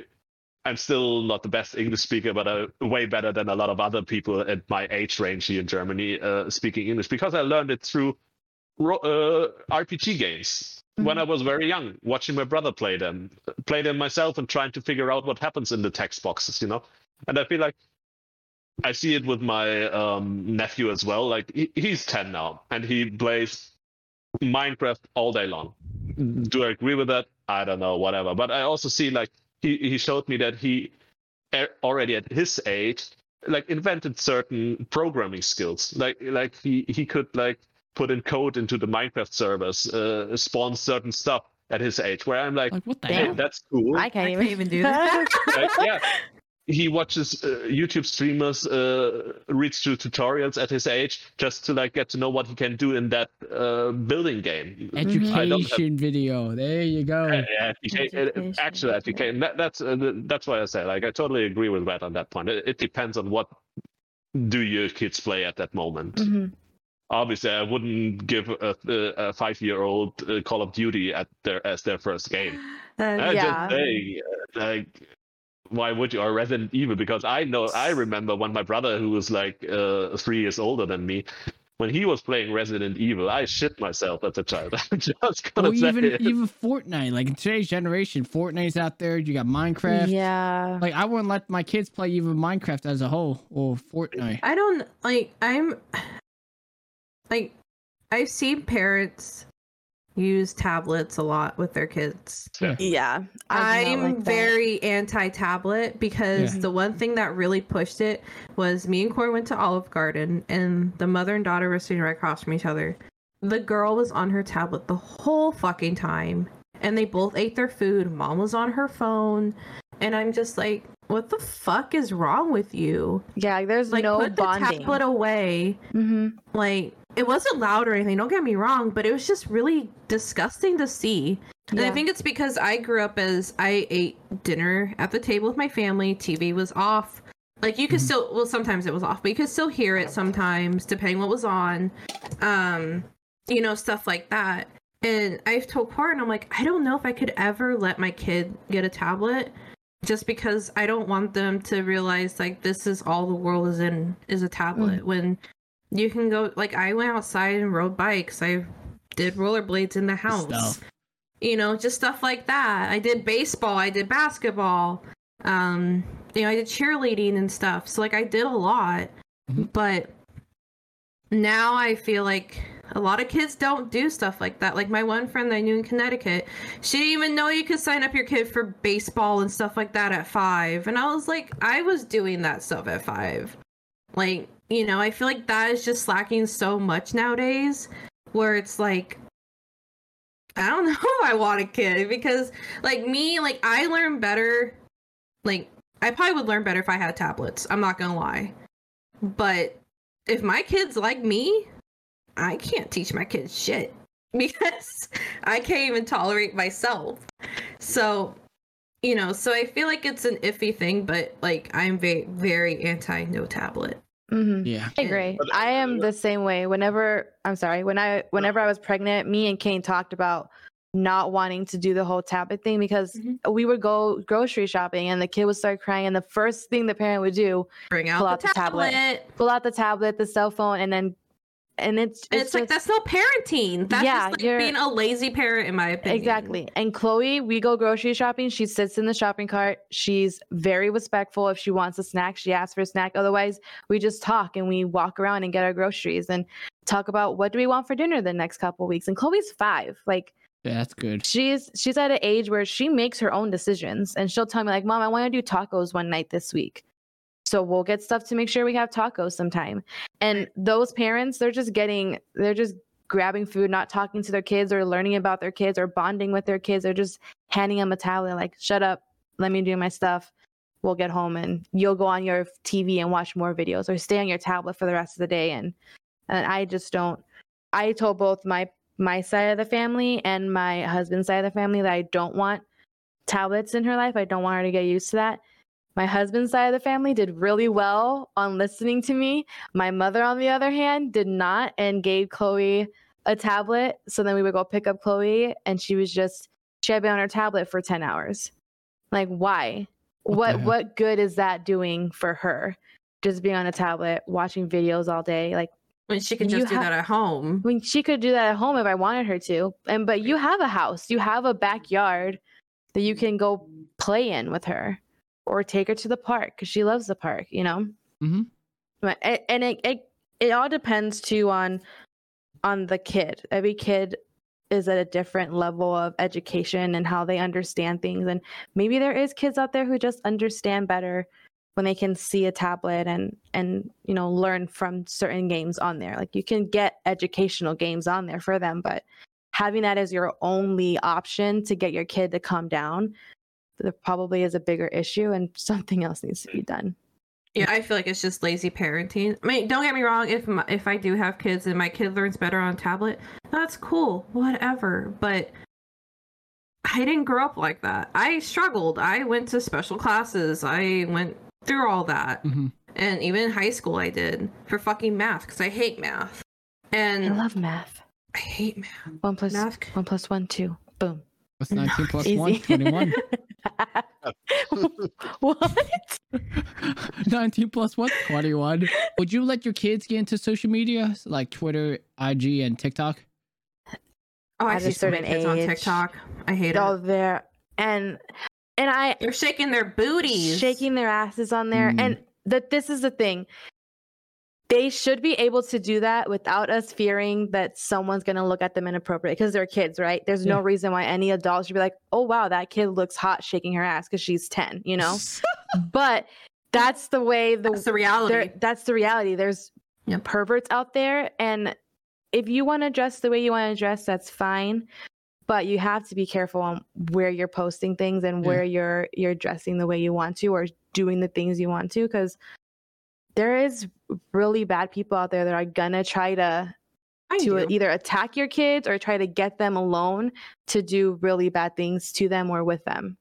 I'm still not the best English speaker, but uh, way better than a lot of other people at my age range here in Germany uh, speaking English because I learned it through ro- uh, RPG games when I was very young, watching my brother play them, play them myself, and trying to figure out what happens in the text boxes, you know. And I feel like I see it with my um, nephew as well. Like he, he's ten now, and he plays Minecraft all day long. Do I agree with that? I don't know, whatever. But I also see like he he showed me that he already at his age like invented certain programming skills. Like like he he could like put in code into the Minecraft servers, uh, spawn certain stuff at his age. Where I'm like, Like what the Damn. hell? that's cool. I can't I even can't even do that. Like, yeah. He watches uh, YouTube streamers, uh, reads through tutorials at his age just to like get to know what he can do in that uh, building game. I don't have- Education video. There you go. Yeah, yeah, uh, Education, actual education. That, that's uh, that's why I say like I totally agree with Red on that point. It, it depends on what do your kids play at that moment. Mhm. Obviously, I wouldn't give a, a, a five-year-old uh, Call of Duty at their as their first game. Uh, yeah. just say, uh, like, why would you? Or Resident Evil, because I know, I remember when my brother, who was like uh, three years older than me, when he was playing Resident Evil, I shit myself as a child. I'm just gonna Or say even it. even Fortnite. Like in today's generation, Fortnite's out there. You got Minecraft. Yeah. Like I wouldn't let my kids play even Minecraft as a whole or Fortnite. I don't like I'm like I've seen parents use tablets a lot with their kids. Yeah. Yeah. I do not I'm like very anti-tablet because Yeah. the one thing that really pushed it was me and Corey went to Olive Garden and the mother and daughter were sitting right across from each other. The girl was on her tablet the whole fucking time and they both ate their food. Mom was on her phone and I'm just like, what the fuck is wrong with you? Yeah, there's Like no put the bonding. tablet away hmm like it wasn't loud or anything don't get me wrong but it was just really disgusting to see. And i think it's because i grew up as i ate dinner at the table with my family tv was off. Like you could Mhm. still well sometimes it was off but you could still hear it sometimes depending what was on um you know stuff like that. And i've told Corin, i'm like i don't know if i could ever let my kid get a tablet just because i don't want them to realize like this is all the world is in is a tablet when you can go like I went outside and rode bikes. I did rollerblades in the house. Stuff. You know, just stuff like that. I did baseball, I did basketball. Um, you know, I did cheerleading and stuff. So like I did a lot. Mhm. But now I feel like a lot of kids don't do stuff like that. Like my one friend that I knew in Connecticut, she didn't even know you could sign up your kid for baseball and stuff like that at five. And I was like, I was doing that stuff at five. Like, you know, I feel like that is just slacking so much nowadays where it's like, I don't know if I want a kid because, like, me, like, I learn better. Like, I probably would learn better if I had tablets. I'm not gonna lie. But if my kids like me, I can't teach my kids shit because I can't even tolerate myself. So, you know, so I feel like it's an iffy thing, but like I'm very, very anti no tablet. Hmm Yeah. I agree. I am the same way. Whenever I'm sorry, when I whenever I was pregnant, me and Kane talked about not wanting to do the whole tablet thing because Mhm. we would go grocery shopping and the kid would start crying and the first thing the parent would do Bring out Pull the, out the tablet. tablet. pull out the tablet, the cell phone, and then and it's And it's, It's, like just- that's no parenting. That's Yeah, just like you're- being a lazy parent, in my opinion. Exactly. And Chloe, we go grocery shopping. She sits in the shopping cart. She's very respectful. If she wants a snack, she asks for a snack. Otherwise, we just talk and we walk around and get our groceries and talk about what do we want for dinner the next couple weeks. And Chloe's five. Like Yeah, that's good. she's she's at an age where she makes her own decisions and she'll tell me like, "Mom, I want to do tacos one night this week." So we'll get stuff to make sure we have tacos sometime. And those parents, they're just getting they're just grabbing food, not talking to their kids or learning about their kids or bonding with their kids. They're just handing them a tablet like, "Shut up. Let me do my stuff." We'll get home and you'll go on your TV and watch more videos or stay on your tablet for the rest of the day and and I just don't I told both my my side of the family and my husband's side of the family that I don't want tablets in her life. I don't want her to get used to that. My husband's side of the family did really well on listening to me. My mother, on the other hand, did not and gave Chloe a tablet. So then we would go pick up Chloe and she was just she had been on her tablet for 10 hours. Like why? What What what good is that doing for her? Just being on a tablet, watching videos all day. Like When she could You just do ha- that at home. I mean, she could do that at home if I wanted her to. And but you have a house, you have a backyard that you can go play in with her, or take her to the park because she loves the park. You know, Mm-hmm. But- and it, it it all depends too on on the kid. Every kid is at a different level of education and how they understand things. And maybe there is kids out there who just understand better when they can see a tablet and and you know learn from certain games on there like you can get educational games on there for them but having that as your only option to get your kid to calm down there probably is a bigger issue and something else needs to be done Yeah, I feel like it's just lazy parenting. I mean, don't get me wrong. If my, if I do have kids and my kid learns better on a tablet, that's cool. Whatever. But I didn't grow up like that. I struggled. I went to special classes. I went through all that, hmm and even in high school, I did for fucking math because I hate math. And I love math I hate math. one plus Math. one plus one two boom What's 19 plus Easy. 1? 21. what 19 plus what? 21. Would you let your kids get into social media like Twitter, IG, and TikTok? Oh, I At see so many certain kids on. TikTok. I hate all it. there and and i They're shaking their booties. shaking their asses on there. Mm. And that this is the thing. They should be able to do that without us fearing that someone's going to look at them inappropriately because they're kids, right? There's no reason why any adult should be like, "Oh wow, that kid looks hot shaking her ass because she's 10," you know? but that's the way the That's the reality. that's the reality. There's perverts out there, and if you want to dress the way you want to dress, that's fine. But you have to be careful on where you're posting things and Yeah. where you're you're dressing the way you want to or doing the things you want to, because there is really bad people out there that are gonna try to I to do. either attack your kids or try to get them alone to do really bad things to them or with them.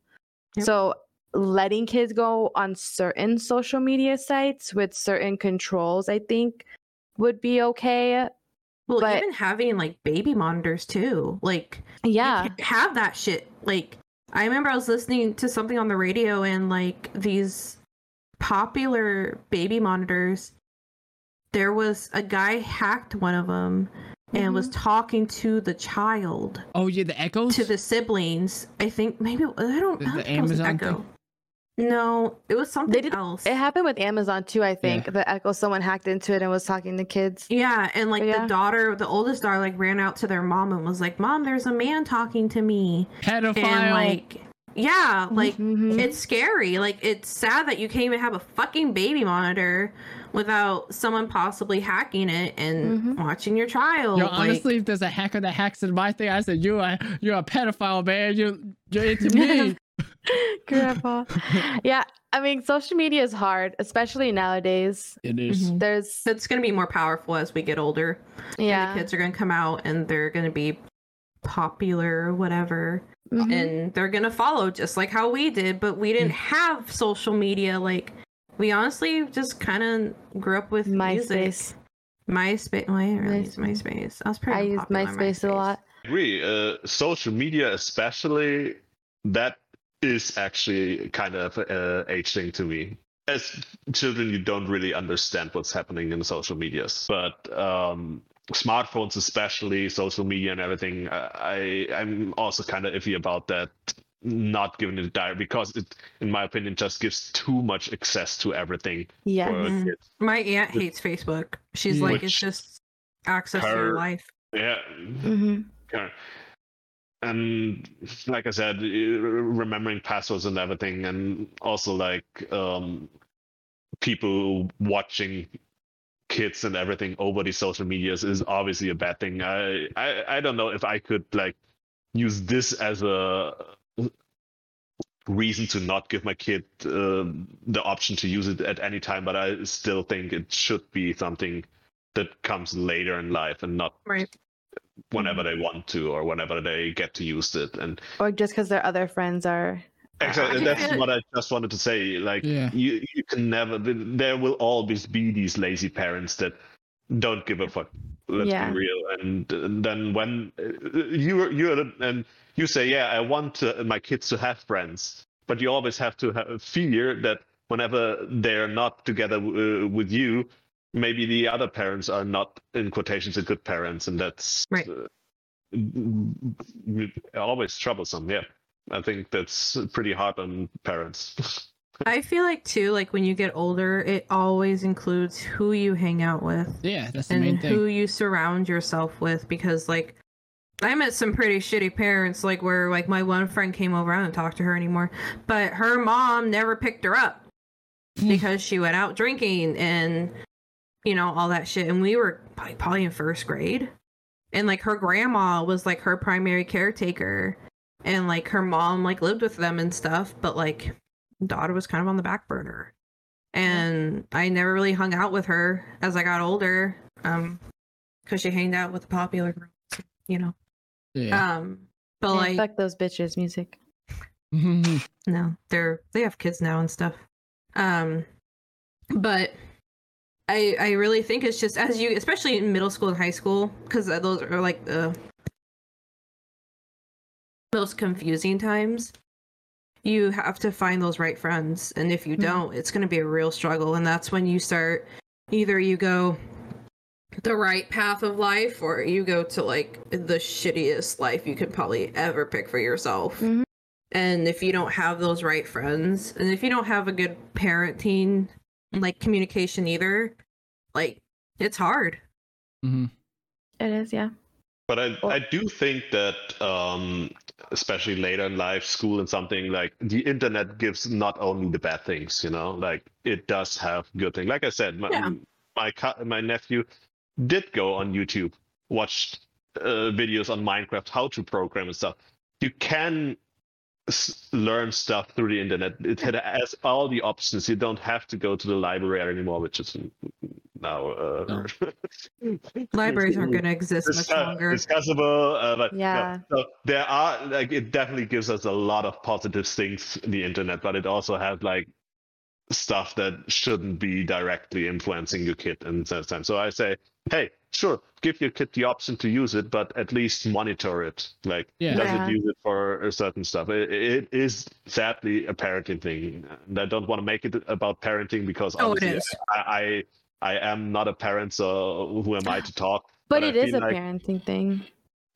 Yep. So letting kids go on certain social media sites with certain controls, I think would be okay. Well, but- even having like baby monitors too. Like, Yeah. have that shit. Like, I remember I was listening to something on the radio and like these popular baby monitors. There was a guy hacked one of them and was mm-hmm. talking to the child, Oh, yeah, the echoes? to the siblings. I think maybe I don't. The- I don't the think it was an Amazon Echo. thing? No, it was something did- else. It happened with Amazon too, I think. The Echo, someone hacked into it and was talking to kids. Yeah, and like Yeah. the daughter, the oldest daughter, like ran out to their mom and was like, "Mom, there's a man talking to me," Pedophile. and like, yeah, like Mhm. it's scary. Like it's sad that you can't even have a fucking baby monitor without someone possibly hacking it and Mhm. watching your child. Yo, like- honestly, if there's a hacker that hacks in my thing, I said, you are, you're a pedophile, man. You, you're into me. Grandpa. yeah, I mean, social media is hard, especially nowadays. it is. Mhm. There's, it's gonna be more powerful as we get older. And yeah. the kids are gonna come out and they're gonna be popular or whatever. Mhm. and they're gonna follow just like how we did but we didn't have social media like we honestly just kind of grew up with music. MySpace. myspace well, i didn't really use MySpace. myspace i was pretty I used popular on MySpace a lot. agree. Uh, social media, especially, that is actually kind of uh, age thing to me. As children, you don't really understand what's happening in social medias, but um, smartphones, especially social media and everything, I I'm also kind of iffy about that. Not giving it a dire because it, in my opinion, just gives too much access to everything Yeah. for Mhm. kids. my aunt hates facebook she's like it's just access to your life Yeah, mm-hmm. Yeah. And like I said, remembering passwords and everything, and also like um, people watching kids and everything over the social medias is obviously a bad thing. I, I I don't know if I could like use this as a reason to not give my kid um, the option to use it at any time, but I still think it should be something that comes later in life and not right whenever they want to or whenever they get to use it and Or just because their other friends are. Exactly I that's what i just wanted to say like Yeah. you you can never there will always be these lazy parents that don't give a fuck let's Yeah. be real and, and then when uh, you you and you say yeah i want uh, my kids to have friends but you always have to have fear that whenever they're not together uh, with you maybe the other parents are not in quotations a good parents and that's Right. uh, always troublesome yeah i think that's pretty hard on parents. I feel like too like when you get older it always includes who you hang out with Yeah, that's the main and thing. who you surround yourself with because like I met some pretty shitty parents like where like my one friend came over I don't talk to her anymore but her mom never picked her up hmm. because she went out drinking and you know all that shit and we were probably, probably in first grade. And like her grandma was like her primary caretaker and like her mom like lived with them and stuff but like daughter was kind of on the back burner and i never really hung out with her as i got older um because she hanged out with the popular girls you know Yeah. um but Yeah, like fuck those bitches music. no they're they have kids now and stuff um but i i really think it's just as you especially in middle school and high school because those are like the most confusing times you have to find those right friends and if you Mhm. don't it's going to be a real struggle and that's when you start either you go the right path of life or you go to like the shittiest life you could probably ever pick for yourself Mhm. and if you don't have those right friends and if you don't have a good parenting like communication either like it's hard hmm It is, yeah. But I, I do think that, um, especially later in life, school and something like the internet gives not only the bad things, you know, like it does have good things. Like I said, my Yeah. my, my nephew did go on YouTube, watched uh, videos on Minecraft, how to program and stuff. You can s- learn stuff through the internet. It had- has all the options. You don't have to go to the library anymore, which is now. Uh, libraries aren't going to exist much longer discussable. Uh, but Yeah. so there are like it definitely gives us a lot of positive things the internet, but it also has like stuff that shouldn't be directly influencing your kid in that time. So I say, hey, sure, give your kid the option to use it, but at least monitor it. Like, Yeah. does Yeah. it use it for a certain stuff? It, it is sadly a parenting thing, and I don't want to make it about parenting because Oh, it obviously. I, I I am not a parent, so who am I to talk? But I it is a like- parenting thing.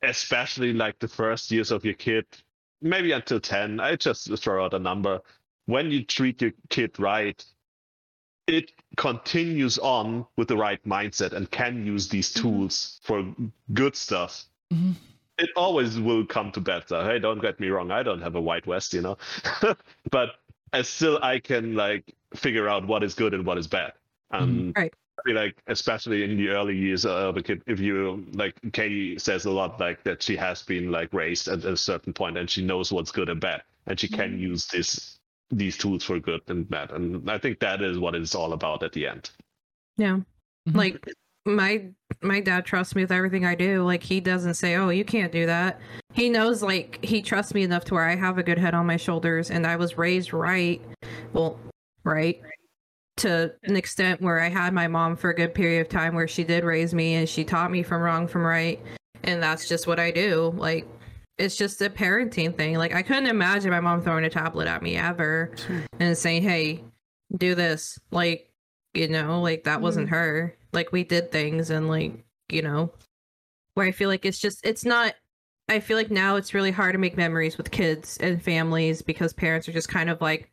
especially like the first years of your kid, maybe until 10, I just throw out a number. When you treat your kid right, it continues on with the right mindset and can use these Mhm. tools for good stuff. Mhm. It always will come to better. Hey, don't get me wrong, I don't have a white west, you know. but as still I can like figure out what is good and what is bad. Um, Right. I feel like especially in the early years of a kid, if you like Katie says a lot like that she has been like raised at a certain point and she knows what's good and bad and she can use this these tools for good and bad. And I think that is what it's all about at the end. yeah Mhm. like my my dad trusts me with everything i do like he doesn't say oh you can't do that he knows like he trusts me enough to where i have a good head on my shoulders and i was raised right well right to an extent where i had my mom for a good period of time where she did raise me and she taught me from wrong from right and that's just what i do like it's just a parenting thing. Like i couldn't imagine my mom throwing a tablet at me ever and saying hey do this. Like you know like that wasn't her. Like we did things and like you know where i feel like it's just it's not i feel like now it's really hard to make memories with kids and families because parents are just kind of like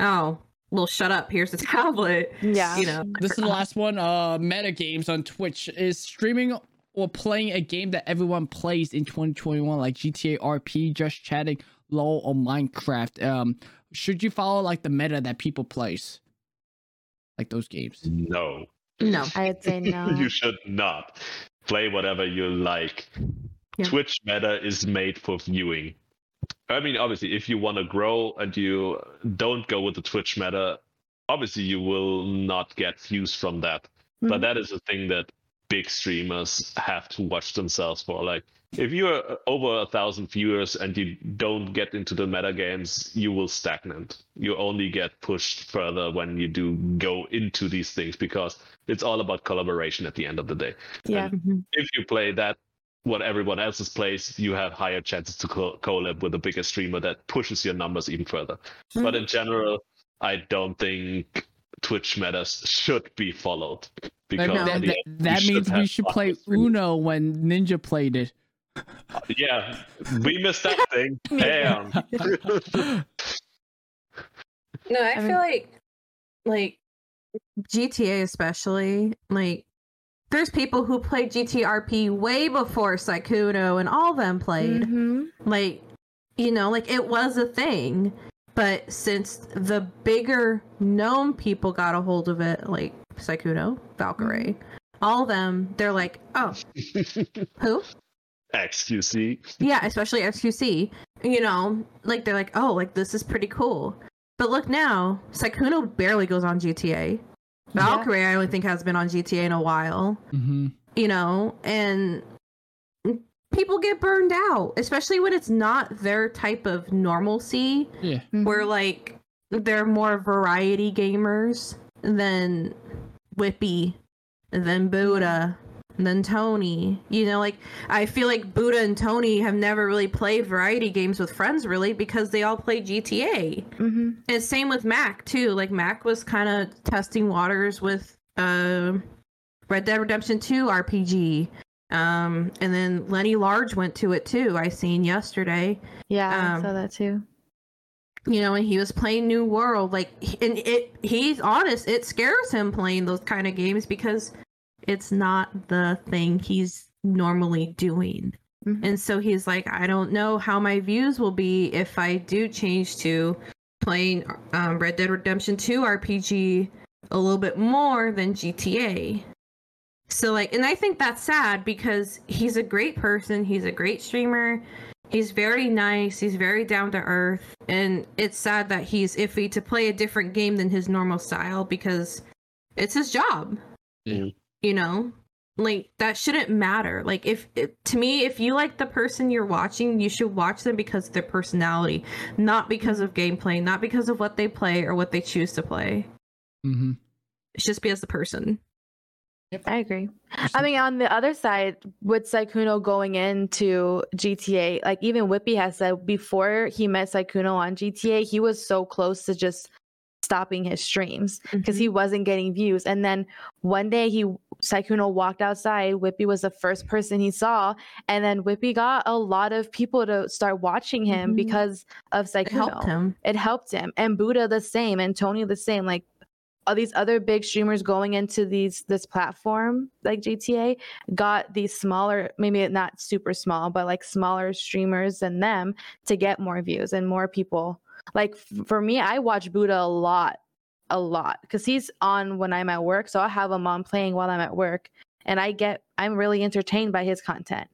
oh well shut up. Here's the tablet. Yeah. you know This is the last one. Uh, meta games on Twitch is streaming or playing a game that everyone plays in 2021, like GTA RP, Just Chatting, LOL, or Minecraft. Um, should you follow like the meta that people plays, like those games? No. no I'd say no. you should not. Play whatever you like. Yeah. Twitch meta is made for viewing. I mean, obviously, if you want to grow and you don't go with the Twitch meta, obviously you will not get views from that. But Mhm. that is a thing that big streamers have to watch themselves for. Like, if you're over a thousand viewers and you don't get into the meta games, you will stagnate. You only get pushed further when you do go into these things because it's all about collaboration at the end of the day. yeah. Mhm. If you play that, what everyone else else's plays, you have higher chances to co- collab with a bigger streamer that pushes your numbers even further. But in general, I don't think Twitch metas should be followed because Like, that, that, that means we should play. Uno when Ninja played it. Yeah, we missed that thing. Damn. no i, I feel mean- like like gta especially like there's people who played gtrp way before Sykkuno and all them played Mhm. like you know like it was a thing But since the bigger known people got a hold of it, like Sykkuno, Valkyrae, all of them, they're like, oh, who? XQC. Yeah, especially XQC. You know, like they're like, oh, like this is pretty cool. But look now, Sykkuno barely goes on GTA. Valkyrae, I don't think has been on GTA in a while. Mm-hmm. You know, and people get burned out, especially when it's not their type of normalcy. Yeah. Where like they're more variety gamers than Whippy, than Buddha, than Tony. You know, like I feel like Buddha and Tony have never really played variety games with friends really because they all play GTA. hmm And same with Mac too. Like Mac was kind of testing waters with uh, Red Dead Redemption 2 RPG. Um, and then Lenny Large went to it too. I seen yesterday. Yeah, Um, I saw that too. You know, and he was playing New World. Like, and it he's honest. It scares him playing those kind of games because it's not the thing he's normally doing. Mhm. And so he's like, I don't know how my views will be if I do change to playing um, Red Dead Redemption 2 RPG a little bit more than GTA. So, like, and I think that's sad because he's a great person. He's a great streamer. He's very nice. He's very down to earth. And it's sad that he's iffy to play a different game than his normal style because it's his job. Yeah. You know? Like that shouldn't matter. Like if, if to me if you like the person you're watching, you should watch them because of their personality, not because of gameplay, not because of what they play or what they choose to play. Mm-hmm. It's just because the person. I agree. I mean, on the other side, with Sykkuno going into GTA, like even Whippy has said before he met Sykkuno on GTA, he was so close to just stopping his streams because he wasn't getting views. And then one day he Sykkuno walked outside. Whippy was the first person he saw, and then Whippy got a lot of people to start watching him Mhm. because of Sykkuno It helped him. it helped him and buddha the same and tony the same like all these other big streamers going into these this platform like gta got these smaller maybe not super small but like smaller streamers than them to get more views and more people like for me i watch buddha a lot a lot because he's on when i'm at work so i have him on playing while i'm at work and i get i'm really entertained by his content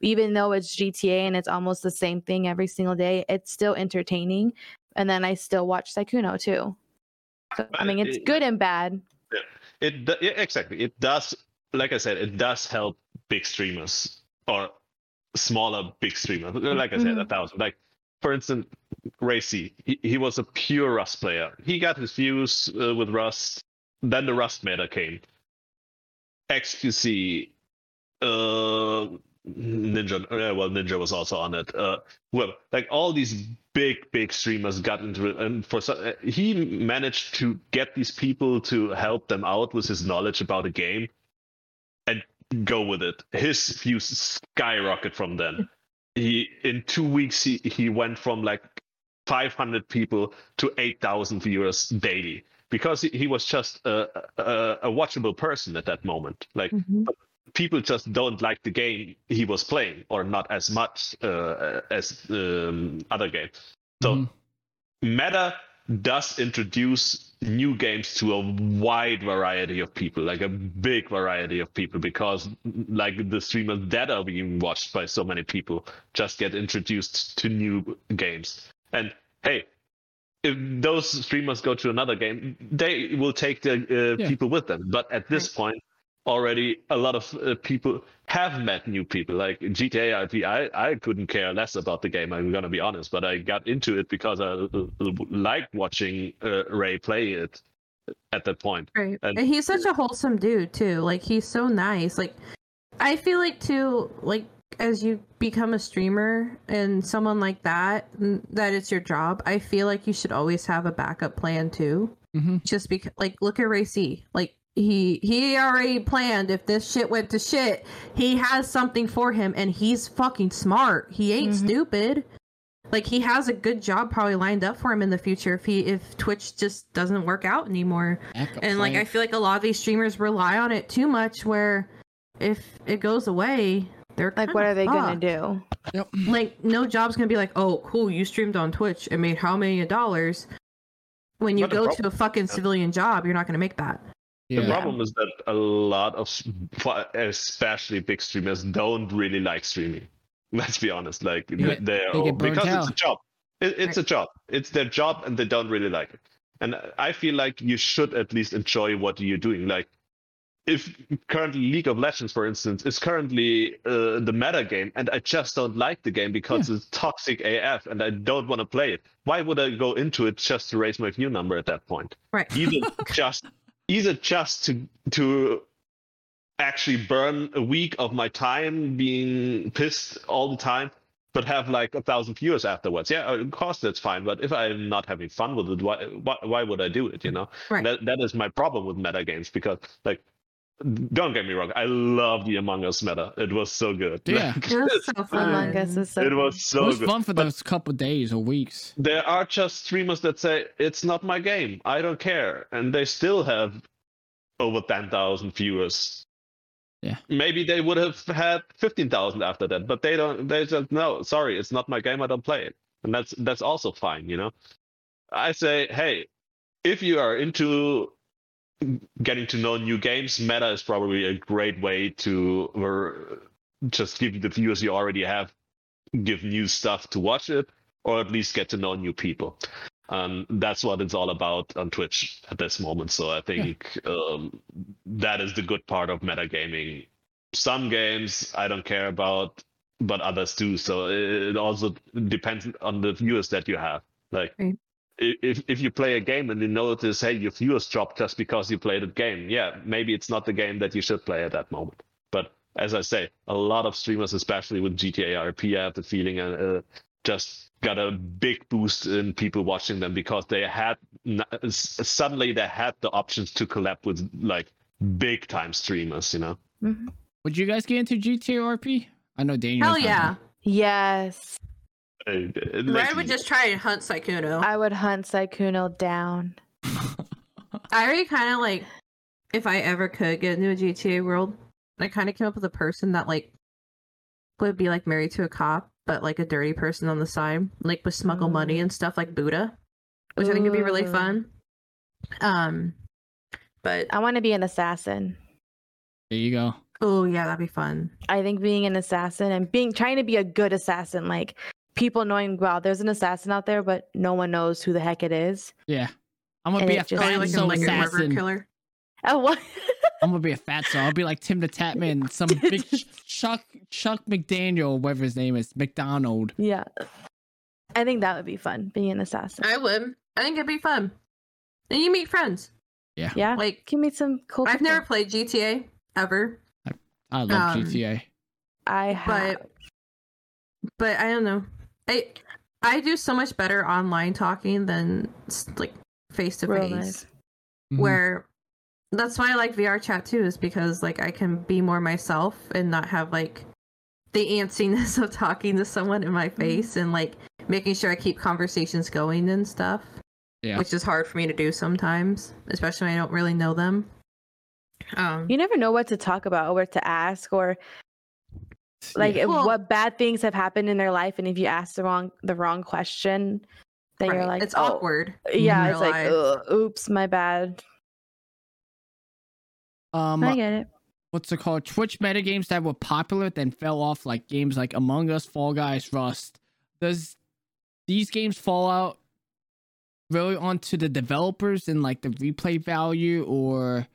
even though it's GTA and it's almost the same thing every single day, it's still entertaining. And then I still watch Sykkuno too. So, I mean, it's it- good and bad. It yeah, exactly. It does. Like I said, it does help big streamers or smaller big streamers. Like I said, a Mhm. thousand. Like for instance, Ray C. He, he was a pure Rust player. He got his views uh, with Rust. Then the Rust meta came. XQC. Uh, Ninja. Well, Ninja was also on it. Uh, well, like all these big, big streamers got into it, and for so, uh, he managed to get these people to help them out with his knowledge about a game, and go with it. His views skyrocket from then. He in two weeks he he went from like 500 people to 8,000 viewers daily because he, he was just a, a a watchable person at that moment. Like people just don't like the game he was playing or not as much uh, as um, other games. So Mhm. meta does introduce new games to a wide variety of people, like a big variety of people, because like the streamers that are being watched by so many people just get introduced to new games. And hey, if those streamers go to another game, they will take the uh, Yeah. people with them. But at this point, already a lot of uh, people have met new people. Like GTA RP, I, I couldn't care less about the game. I'm gonna be honest, but I got into it because I uh, uh, watching uh, Ray play it at that point. Right. And- And, he's such a wholesome dude too. Like he's so nice. Like I feel like too like as you become a streamer and someone like that that it's your job, I feel like you should always have a backup plan too. Mhm. Just because like look at Ray C. Like he he already planned if this shit went to shit, he has something for him and he's fucking smart. He ain't Mhm. stupid. Like he has a good job probably lined up for him in the future if he if Twitch just doesn't work out anymore. Backup And like I feel like a lot of these streamers rely on it too much where if it goes away, they're Like, what are they fucked. gonna do? Yep. Like no job's gonna be like, oh, cool, you streamed on Twitch and made how many dollars? When you go prob- to a fucking civilian job, you're not gonna make that. The problem is that a lot of, especially big streamers, don't really like streaming. Let's be honest. Like Yeah, they're they get burnt because it's a job. It, it's a job. It's their job, and they don't really like it. And I feel like you should at least enjoy what you're doing. Like if currently League of Legends, for instance, is currently uh, the meta game, and I just don't like the game because it's toxic AF, and I don't want to play it. Why would I go into it just to raise my view number at that point? Right. either just either just to to actually burn a week of my time being pissed all the time but have like a thousand viewers afterwards yeah of course that's fine but if i'm not having fun with it why why, why would i do it you know Right. that, that is my problem with meta games because like don't get me wrong i love the among us meta. It was so good. Yeah. Like, It was so fun. Among Us is so it was It so was good. fun for But- those couple days or weeks. there are just streamers that say it's not my game. I don't care. And they still have over 10,000 viewers. Yeah. maybe they would have had 15,000 after that but they don't they just no sorry it's not my game. I don't play it. And that's that's also fine you know? I say hey if you are into getting to know new games meta is probably a great way to just give the viewers you already have give new stuff to watch it or at least get to know new people. Um, that's what it's all about on Twitch at this moment. So I think um, that is the good part of metagaming. Some games I don't care about, but others do. So it also depends on the viewers that you have. Like Right. I- if if you play a game and you notice, hey, your viewers dropped just because you played a game. Yeah, maybe it's not the game that you should play at that moment. But as I say, a lot of streamers, especially with GTA RP, I have the feeling uh, uh, just got a big boost in people watching them because they had suddenly they had the options to collab with like big time streamers. You know, Mhm. Would you guys get into GTA RP? I know Daniel. Hell yeah. Yes, Red would just try and hunt Sykkuno. I would hunt Sykkuno down. I already kind of like, if I ever could get into a GTA world, I kind of came up with a person that like would be like married to a cop, but like a dirty person on the side, like with smuggle money and stuff like Buddha, which I think would be really fun. Um, but I want to be an assassin. There you go. oh yeah, that'd be fun. I think being an assassin and being trying to be a good assassin, like people knowing, wow, there's an assassin out there, but no one knows who the heck it is. Yeah. I'm gonna And be a fat Probably like, fatso a, like a assassin. killer. Oh, what? I'm gonna be a fatso. I'll be like Tim the Tatman, some big Chuck Chuck McDaniel, whatever his name is, McDonald. yeah. I think that would be fun, being an assassin. I would. I think it'd be fun. And you meet friends. yeah. Yeah. Like Can meet some cool I've people. never played GTA ever, I love Um, GTA. I have. but but I don't know. I I do so much better online talking than like face to face. Where that's why I like VR chat too, is because like I can be more myself and not have like the antsiness of talking to someone in my Mm-hmm. face and like making sure I keep conversations going and stuff. Yeah. Which is hard for me to do sometimes, especially when I don't really know them. Um You never know what to talk about or what to ask or like Yeah. Well- what bad things have happened in their life and if you ask the wrong the wrong question then you're like it's "Oh." awkward. yeah it's real like oops my bad um, i get it what's it called? Twitch metagames that were popular then fell off, like games like Among Us, Fall Guys, Rust. Does these games fall out really onto the developers and like the replay value, or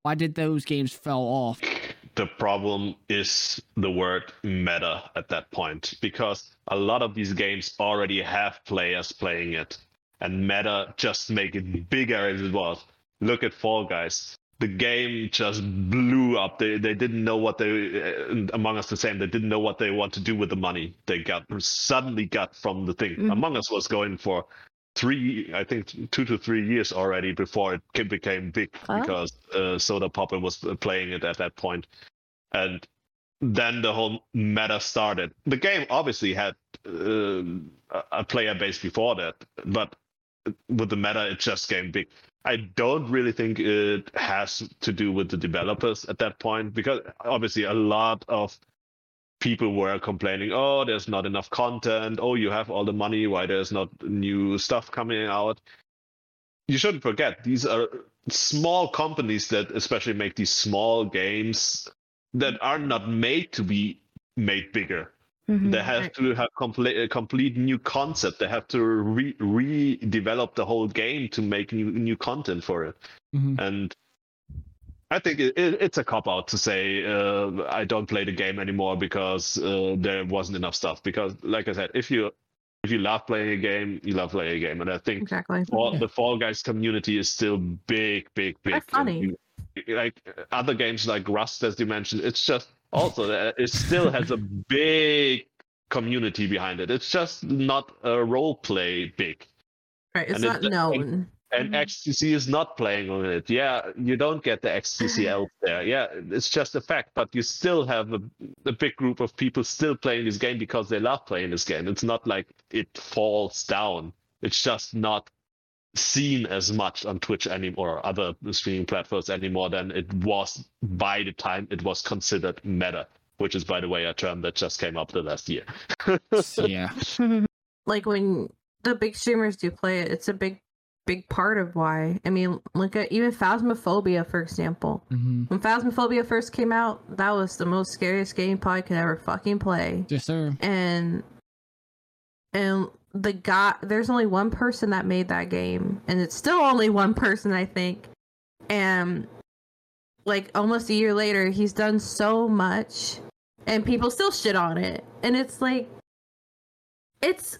why did those games fell off? The problem is the word meta at that point because a lot of these games already have players playing it and meta just make it bigger as it was. Look at fall guys. The game just blew up. They, they didn't know what they uh, among us the same. They didn't know what they want to do with the money they got suddenly got from the thing Mhm. among us was going for three i think two to three years already before it became big Oh. because uh, Sodapoppin was uh, playing it at that point. And then the whole meta started. The game obviously had uh, a- a player base before that but with the meta it just came big. I don't really think it has to do with the developers at that point because obviously a lot of people were complaining, oh, there's not enough content. Oh, you have all the money. Why there's not new stuff coming out? You shouldn't forget these are small companies that especially make these small games that are not made to be made bigger. Mhm. They have Right. to have complete a complete new concept. They have to re redevelop the whole game to make new new content for it. Mhm. And I think it, it, it's a cop out to say uh, I don't play the game anymore because uh, there wasn't enough stuff. Because, like I said, if you if you love playing a game, you love playing a game, and I think Exactly. Fall, Yeah. the Fall Guys community is still big, big, big. They're and funny. you- like other games like Rust, as you mentioned, it's just also uh, it still has a big community behind it. It's just not a role play big. Right. It's And it- not and- known. And Mhm. XQC is not playing on it. Yeah, you don't get the XQC out there. Yeah, it's just a fact. But you still have a, a big group of people still playing this game because they love playing this game. It's not like it falls down. It's just not seen as much on Twitch anymore or other streaming platforms anymore than it was by the time it was considered meta, which is, by the way, a term that just came up the last year. yeah. like when the big streamers do play it, it's a big, big part of why. I mean, look at even Phasmophobia, for example. hmm When Phasmophobia first came out, that was the most scariest game probably could ever fucking play. Yes, sir. And and the guy, there's only one person that made that game, and it's still only one person, I think. And like almost a year later, he's done so much, and people still shit on it, and it's like, it's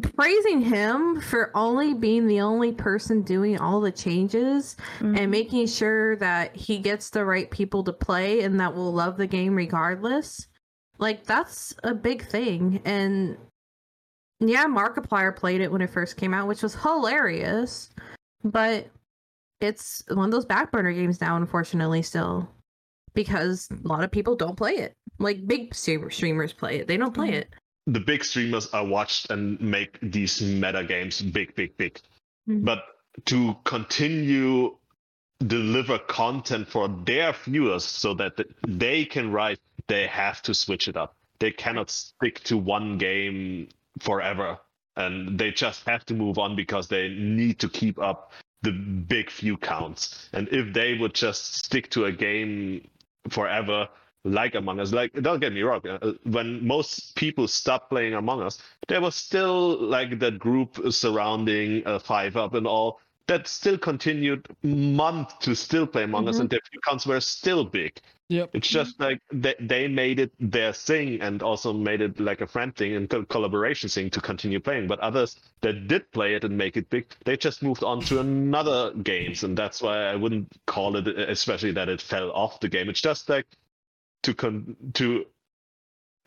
praising him for only being the only person doing all the changes Mhm. and making sure that he gets the right people to play and that will love the game regardless. Like that's a big thing. And yeah, Markiplier played it when it first came out, which was hilarious. But it's one of those back burner games now, unfortunately, still. Because a lot of people don't play it. Like big streamers play it. They don't play Mhm. it. The big streamers are watched and make these meta games big, big, big. Mhm. But to continue deliver content for their viewers so that they can write, they have to switch it up. They cannot stick to one game forever, and they just have to move on because they need to keep up the big view counts. And if they would just stick to a game forever, like Among Us. Like, don't get me wrong. uh, When most people stopped playing Among Us, there was still like that group surrounding uh, 5up and all that still continued month to still play Among Us, Mhm. and their accounts were still big. Yep. It's just like they, they made it their thing and also made it like a friend thing and co- collaboration thing to continue playing. But others that did play it and make it big, they just moved on to another games, and that's why I wouldn't call it, especially that it fell off the game. It's just like to con to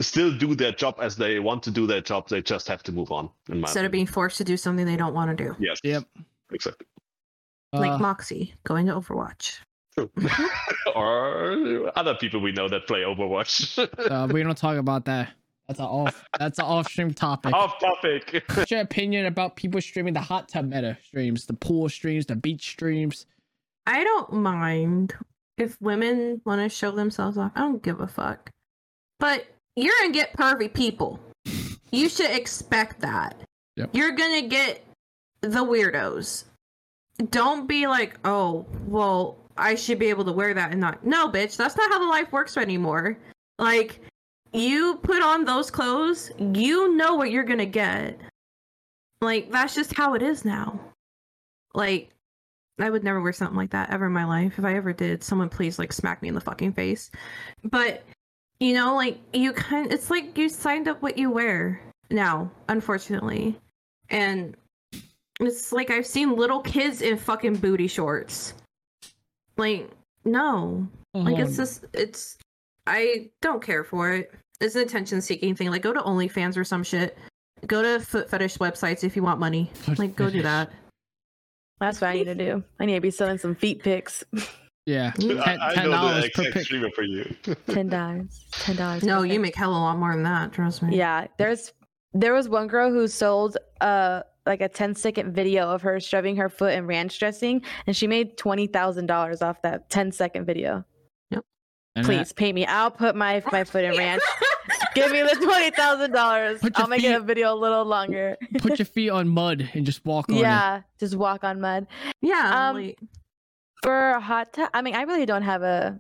still do their job as they want to do their job. They just have to move on. In my Instead of being forced to do something they don't want to do. yes, Yep. exactly. Like Uh, Moxie going to Overwatch. True. or other people we know that play Overwatch. uh, we don't talk about that. That's an off. That's an off-stream topic. Off topic. What's your opinion about people streaming the hot tub meta streams, the pool streams, the beach streams? I don't mind if women want to show themselves off. I don't give a fuck. But you're gonna get pervy people. You should expect that. Yep. You're gonna get the weirdos. Don't be like, oh, well, I should be able to wear that and not. No, bitch, that's not how the life works anymore. Like, you put on those clothes, you know what you're gonna get. Like, that's just how it is now. Like, I would never wear something like that ever in my life. If I ever did, someone please like smack me in the fucking face. But you know, like you kind it's like you signed up what you wear now, unfortunately. And it's like I've seen little kids in fucking booty shorts. Like, no. Like it's just it's I don't care for it. It's an attention seeking thing. Like go to OnlyFans or some shit. Go to foot fetish websites if you want money. Foot Like go do that. That's what I need to do. I need to be selling some feet pics. yeah. Ten- I, I ten know dollars per exact pic. streamer for you. Ten dollars. Ten dollars. No, you make hell a lot more than that, trust me. Yeah, there's there was one girl who sold uh like a 10 second video of her shoving her foot in ranch dressing and she made $20,000 off that 10 second video. And Please pay me. I'll put my my foot in ranch. Give me the twenty thousand dollars. I'll make feet- it a video a little longer. Put your feet on mud and just walk on it. yeah, just walk on mud. Yeah. Um, like- For a hot tub, I mean, I really don't have a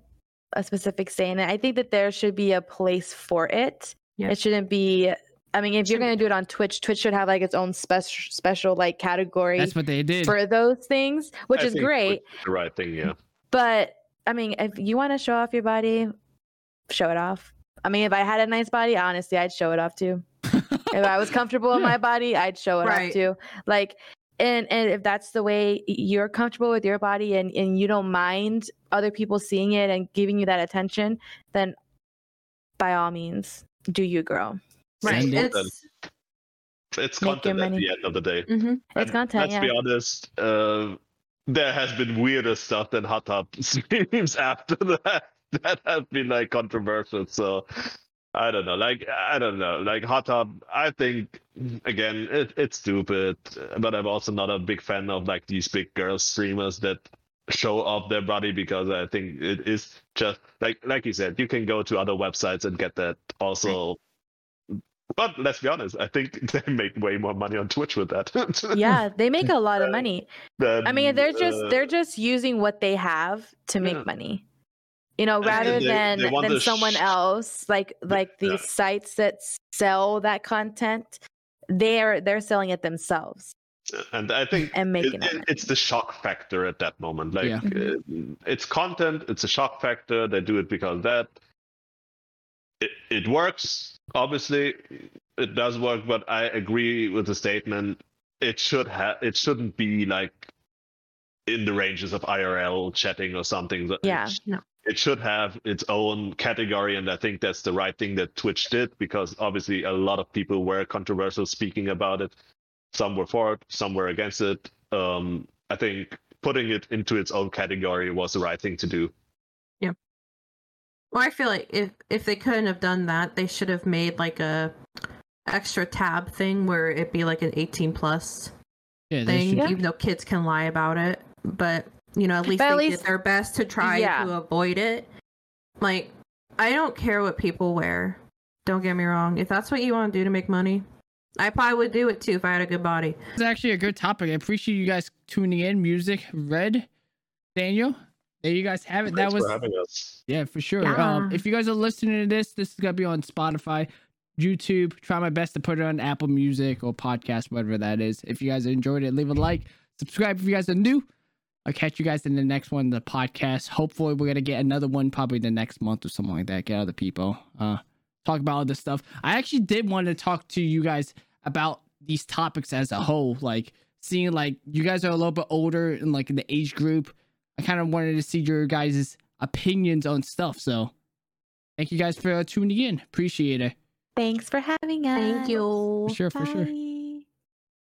a specific say in it. I think that there should be a place for it. Yeah. It shouldn't be. I mean, if you're gonna do it on Twitch, Twitch should have like its own special special like category That's what they did. for those things, which I is think great. The right thing, yeah. But I mean, if you want to show off your body, show it off. I mean, if I had a nice body, honestly, I'd show it off too. if I was comfortable in my body, I'd show it Right. off too. Like, and and if that's the way you're comfortable with your body and and you don't mind other people seeing it and giving you that attention, then by all means, do you, girl? right. Send it. It's, It's Make your content at the end of the day. mhm. It's content, Let's yeah. be honest. Uh, there has been weirder stuff than hot tub streams after that. That has been like controversial. So I don't know. Like I don't know. Like hot tub. I think again, it, it's stupid. But I'm also not a big fan of like these big girl streamers that show off their body because I think it is just like like you said. You can go to other websites and get that also. But let's be honest. I think they make way more money on Twitch with that. Yeah, they make a lot of money. than, I mean, they're just uh, they're just using what they have to make Yeah. money. You know, rather they- than they than someone sh- else like like these Yeah. sites that sell that content, they're they're selling it themselves and I think and making it- it. it's the shock factor at that moment. Like Yeah. uh, it's content, it's a shock factor. They do it because that it it works. Obviously, it does work, but I agree with the statement. It should have. It shouldn't be like in the ranges of IRL chatting or something. Yeah. No. It should have its own category, and I think that's the right thing that Twitch did because obviously a lot of people were controversial speaking about it. Some were for it, some were against it. Um, I think putting it into its own category was the right thing to do. Yeah. Well, I feel like if if they couldn't have done that, they should have made like a extra tab thing where it be like an 18 plus Yeah, thing, should- even though kids can lie about it. But you know, at least But at they least- did their best to try Yeah. to avoid it. Like, I don't care what people wear. Don't get me wrong. If that's what you want to do to make money, I probably would do it too if I had a good body. It's actually a good topic. I appreciate you guys tuning in. Music, Red, Daniel. There you guys have it. Thanks that was for having us. yeah, for sure. Um, if you guys are listening to this, this is gonna be on Spotify, YouTube. Try my best to put it on Apple Music or podcast, whatever that is. If you guys enjoyed it, leave a like, subscribe if you guys are new. I'll catch you guys in the next one, the podcast. Hopefully, we're gonna get another one probably the next month or something like that. Get other people. Uh, talk about all this stuff. I actually did want to talk to you guys about these topics as a whole, like seeing like you guys are a little bit older and like in the age group. I kind of wanted to see your guys' opinions on stuff. So, thank you guys for uh, tuning in. Appreciate it. Thanks for having us. Thank you. For sure, for sure. Bye.